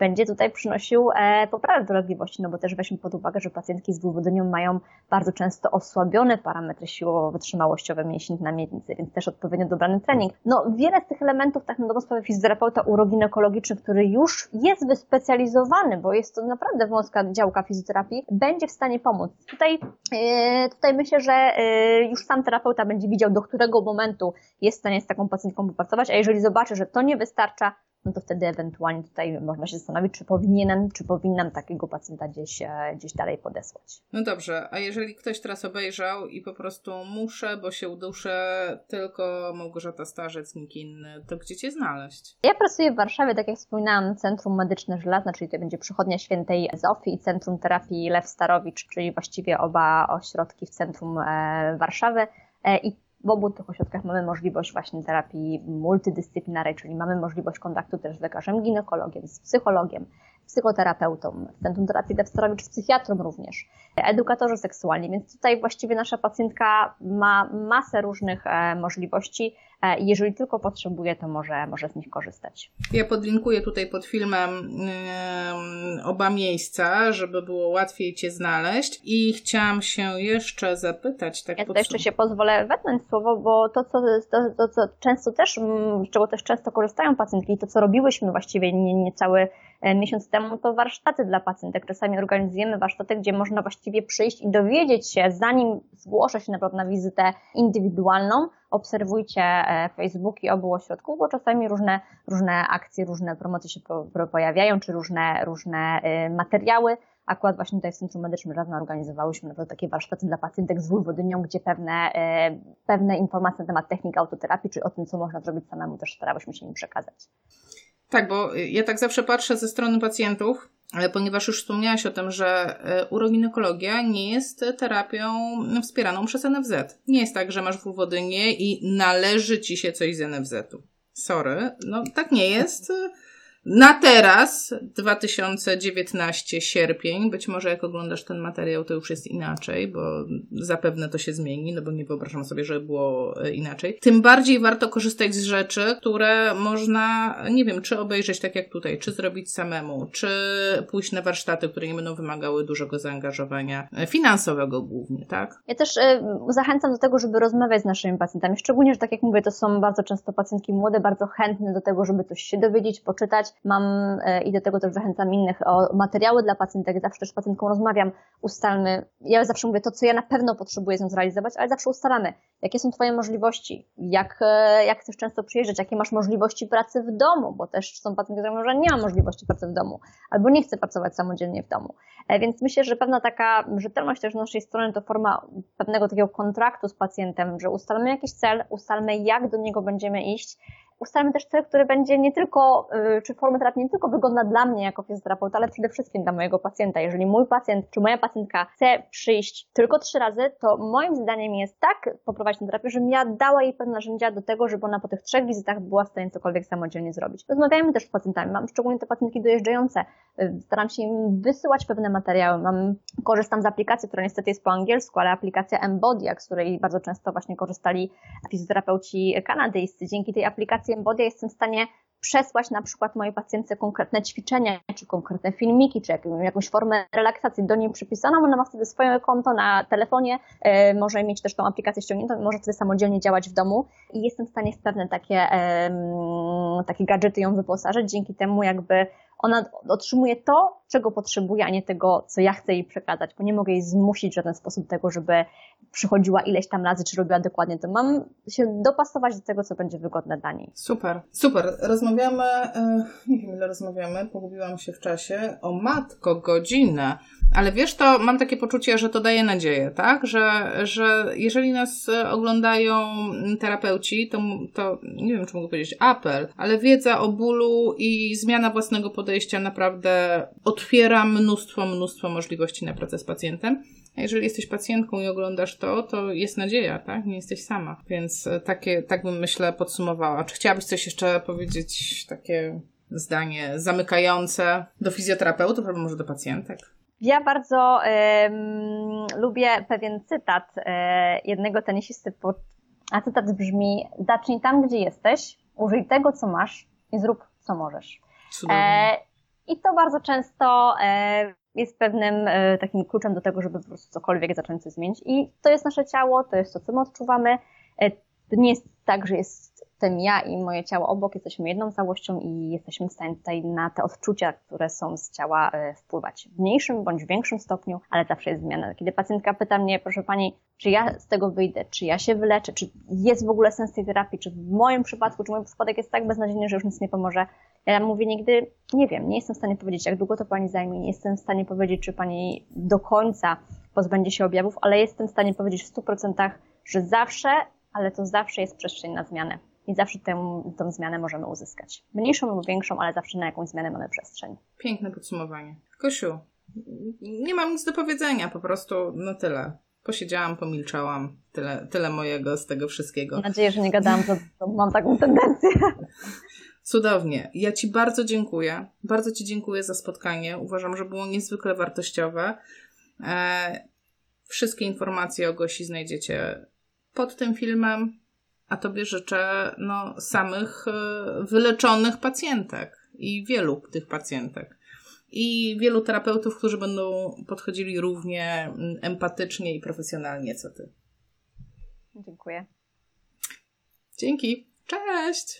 będzie tutaj przynosił e, poprawę dolegliwości, no bo też weźmy pod uwagę, że pacjentki z dwuwodynią mają bardzo często osłabione parametry siłowo-wytrzymałościowe mięśni na miednicy, więc też odpowiednio dobrany trening. No wiele z tych elementów, tak na dobrą sprawę fizjoterapeuta uroginekologiczny, który już jest wyspecjalizowany, bo jest to naprawdę wąska działka fizjoterapii, będzie w stanie pomóc. Tutaj, e, tutaj myślę, że e, już sam terapeuta będzie widział, do którego momentu jest w stanie z taką pacjentką popracować, a jeżeli zobaczy, że to nie wystarcza, no to wtedy ewentualnie tutaj można się zastanowić, czy powinienem, czy powinnam takiego pacjenta gdzieś, e, gdzieś dalej podesłać. No dobrze, a jeżeli ktoś teraz obejrzał i po prostu muszę, bo się uduszę, tylko Małgorzata Starzec, nikt inny, to gdzie Cię znaleźć? Ja pracuję w Warszawie, tak jak wspominałam, Centrum Medyczne Żelazne, czyli to będzie przychodnia świętej Zofii i Centrum Terapii Lew Starowicz, czyli właściwie oba ośrodki w centrum e, Warszawy. E, I w obu tych ośrodkach mamy możliwość właśnie terapii multidyscyplinarnej, czyli mamy możliwość kontaktu też z lekarzem ginekologiem, z psychologiem, psychoterapeutą, w Centrum Terapii Dexterowicz psychiatrą również, edukatorzy seksualni, więc tutaj właściwie nasza pacjentka ma masę różnych e, możliwości e, i jeżeli tylko potrzebuje, to może, może z nich korzystać. Ja podlinkuję tutaj pod filmem yy, oba miejsca, żeby było łatwiej Cię znaleźć i chciałam się jeszcze zapytać, tak Ja jeszcze się pozwolę wetnąć słowo, bo to co, to, to, co często też, z czego też często korzystają pacjentki, to co robiłyśmy właściwie nie, niecały E, miesiąc temu, to warsztaty dla pacjentek. Czasami organizujemy warsztaty, gdzie można właściwie przyjść i dowiedzieć się, zanim zgłoszę się na na wizytę indywidualną, obserwujcie e, Facebooki obu ośrodków, bo czasami różne, różne akcje, różne promocje się pojawiają, czy różne, różne e, materiały. Akurat właśnie tutaj w Centrum Medycznym Razem organizowałyśmy na takie warsztaty dla pacjentek z wulwodynią, gdzie pewne, pewne informacje na temat technik autoterapii, czy o tym, co można zrobić samemu, też starałyśmy się im przekazać. Tak, bo ja tak zawsze patrzę ze strony pacjentów, ale ponieważ już wspomniałaś o tym, że e, uroginekologia nie jest terapią wspieraną przez NFZ. Nie jest tak, że masz wulwodynię i należy ci się coś z NFZ-u. Sorry, no tak nie jest. Na teraz, 2019 sierpień, być może jak oglądasz ten materiał, to już jest inaczej, bo zapewne to się zmieni, no bo nie wyobrażam sobie, żeby było e, inaczej. Tym bardziej warto korzystać z rzeczy, które można, nie wiem, czy obejrzeć tak jak tutaj, czy zrobić samemu, czy pójść na warsztaty, które nie będą wymagały dużego zaangażowania e, finansowego głównie, tak? Ja też y, zachęcam do tego, żeby rozmawiać z naszymi pacjentami, szczególnie, że tak jak mówię, to są bardzo często pacjentki młode, bardzo chętne do tego, żeby coś się dowiedzieć, poczytać, Mam e, i do tego też zachęcam innych o materiały dla pacjentek. Zawsze też z pacjentką rozmawiam, ustalmy. Ja zawsze mówię to, co ja na pewno potrzebuję z nią zrealizować, ale zawsze ustalamy, jakie są Twoje możliwości, jak, e, jak chcesz często przyjeżdżać, jakie masz możliwości pracy w domu, bo też są pacjentki, które mówią, że nie ma możliwości pracy w domu, albo nie chce pracować samodzielnie w domu. E, więc myślę, że pewna taka rzetelność też z naszej strony to forma pewnego takiego kontraktu z pacjentem, że ustalmy jakiś cel, ustalmy jak do niego będziemy iść, ustalmy też cel, który będzie nie tylko, y, czy forma terapii nie tylko wygodna dla mnie jako fizjoterapeuta, ale przede wszystkim dla mojego pacjenta. Jeżeli mój pacjent czy moja pacjentka chce przyjść tylko trzy razy, to moim zdaniem jest tak poprowadzić tę terapię, żebym ja dała jej pewne narzędzia do tego, żeby ona po tych trzech wizytach była w stanie cokolwiek samodzielnie zrobić. Rozmawiajmy też z pacjentami. Mam szczególnie te pacjentki dojeżdżające. Y, staram się im wysyłać pewne materiały. Mam, korzystam z aplikacji, która niestety jest po angielsku, ale aplikacja Embody, z której bardzo często właśnie korzystali fizjoterapeuci kanadyjscy. Dzięki tej aplikacji Embody jestem w stanie przesłać na przykład mojej pacjentce konkretne ćwiczenia, czy konkretne filmiki, czy jakąś formę relaksacji do niej przypisaną. Ona ma wtedy swoje konto na telefonie, e, może mieć też tą aplikację ściągniętą, może wtedy samodzielnie działać w domu i jestem w stanie w pewne takie, takie gadżety ją wyposażyć. Dzięki temu jakby ona otrzymuje to, czego potrzebuje, a nie tego, co ja chcę jej przekazać, bo nie mogę jej zmusić w żaden sposób tego, żeby przychodziła ileś tam razy, czy robiła dokładnie to. Mam się dopasować do tego, co będzie wygodne dla niej. Super, super. Rozmawiamy, e, nie wiem ile rozmawiamy, pogubiłam się w czasie, o matko, godzinę. Ale wiesz, to mam takie poczucie, że to daje nadzieję, tak? Że, że jeżeli nas oglądają terapeuci, to, to nie wiem, czy mogę powiedzieć apel, ale wiedza o bólu i zmiana własnego podejścia naprawdę otwiera mnóstwo, mnóstwo możliwości na pracę z pacjentem. A jeżeli jesteś pacjentką i oglądasz to, to jest nadzieja, tak? Nie jesteś sama. Więc takie, tak bym myślę podsumowała. Czy chciałabyś coś jeszcze powiedzieć, takie zdanie zamykające do fizjoterapeutów albo może do pacjentek? Ja bardzo lubię pewien cytat e, jednego tenisisty, a cytat brzmi: Zacznij tam, gdzie jesteś, użyj tego, co masz i zrób, co możesz. E, I to bardzo często e, jest pewnym e, takim kluczem do tego, żeby po prostu cokolwiek zacząć coś zmienić. I to jest nasze ciało, to jest to, co my odczuwamy. To nie jest tak, że jest jestem ja i moje ciało obok, jesteśmy jedną całością i jesteśmy w stanie tutaj na te odczucia, które są z ciała e, wpływać w mniejszym bądź większym stopniu, ale zawsze jest zmiana. Kiedy pacjentka pyta mnie, proszę Pani, czy ja z tego wyjdę, czy ja się wyleczę, czy jest w ogóle sens tej terapii, czy w moim przypadku, czy mój przypadek jest tak beznadziejny, że już nic nie pomoże, ja mówię nigdy, nie wiem, nie jestem w stanie powiedzieć, jak długo to Pani zajmie, nie jestem w stanie powiedzieć, czy Pani do końca pozbędzie się objawów, ale jestem w stanie powiedzieć w 100%, że zawsze, ale to zawsze jest przestrzeń na zmianę i zawsze tę, tę zmianę możemy uzyskać. Mniejszą lub większą, ale zawsze na jakąś zmianę mamy przestrzeń. Piękne podsumowanie. Kosiu, nie mam nic do powiedzenia, po prostu no tyle. Posiedziałam, pomilczałam. Tyle, tyle mojego z tego wszystkiego. Mam nadzieję, że nie gadałam, że mam taką tendencję. Cudownie. Ja Ci bardzo dziękuję. Bardzo Ci dziękuję za spotkanie. Uważam, że było niezwykle wartościowe. E, wszystkie informacje o Gosi znajdziecie pod tym filmem, a Tobie życzę no, samych e, wyleczonych pacjentek i wielu tych pacjentek. I wielu terapeutów, którzy będą podchodzili równie mm, empatycznie i profesjonalnie co Ty. Dziękuję. Dzięki. Cześć!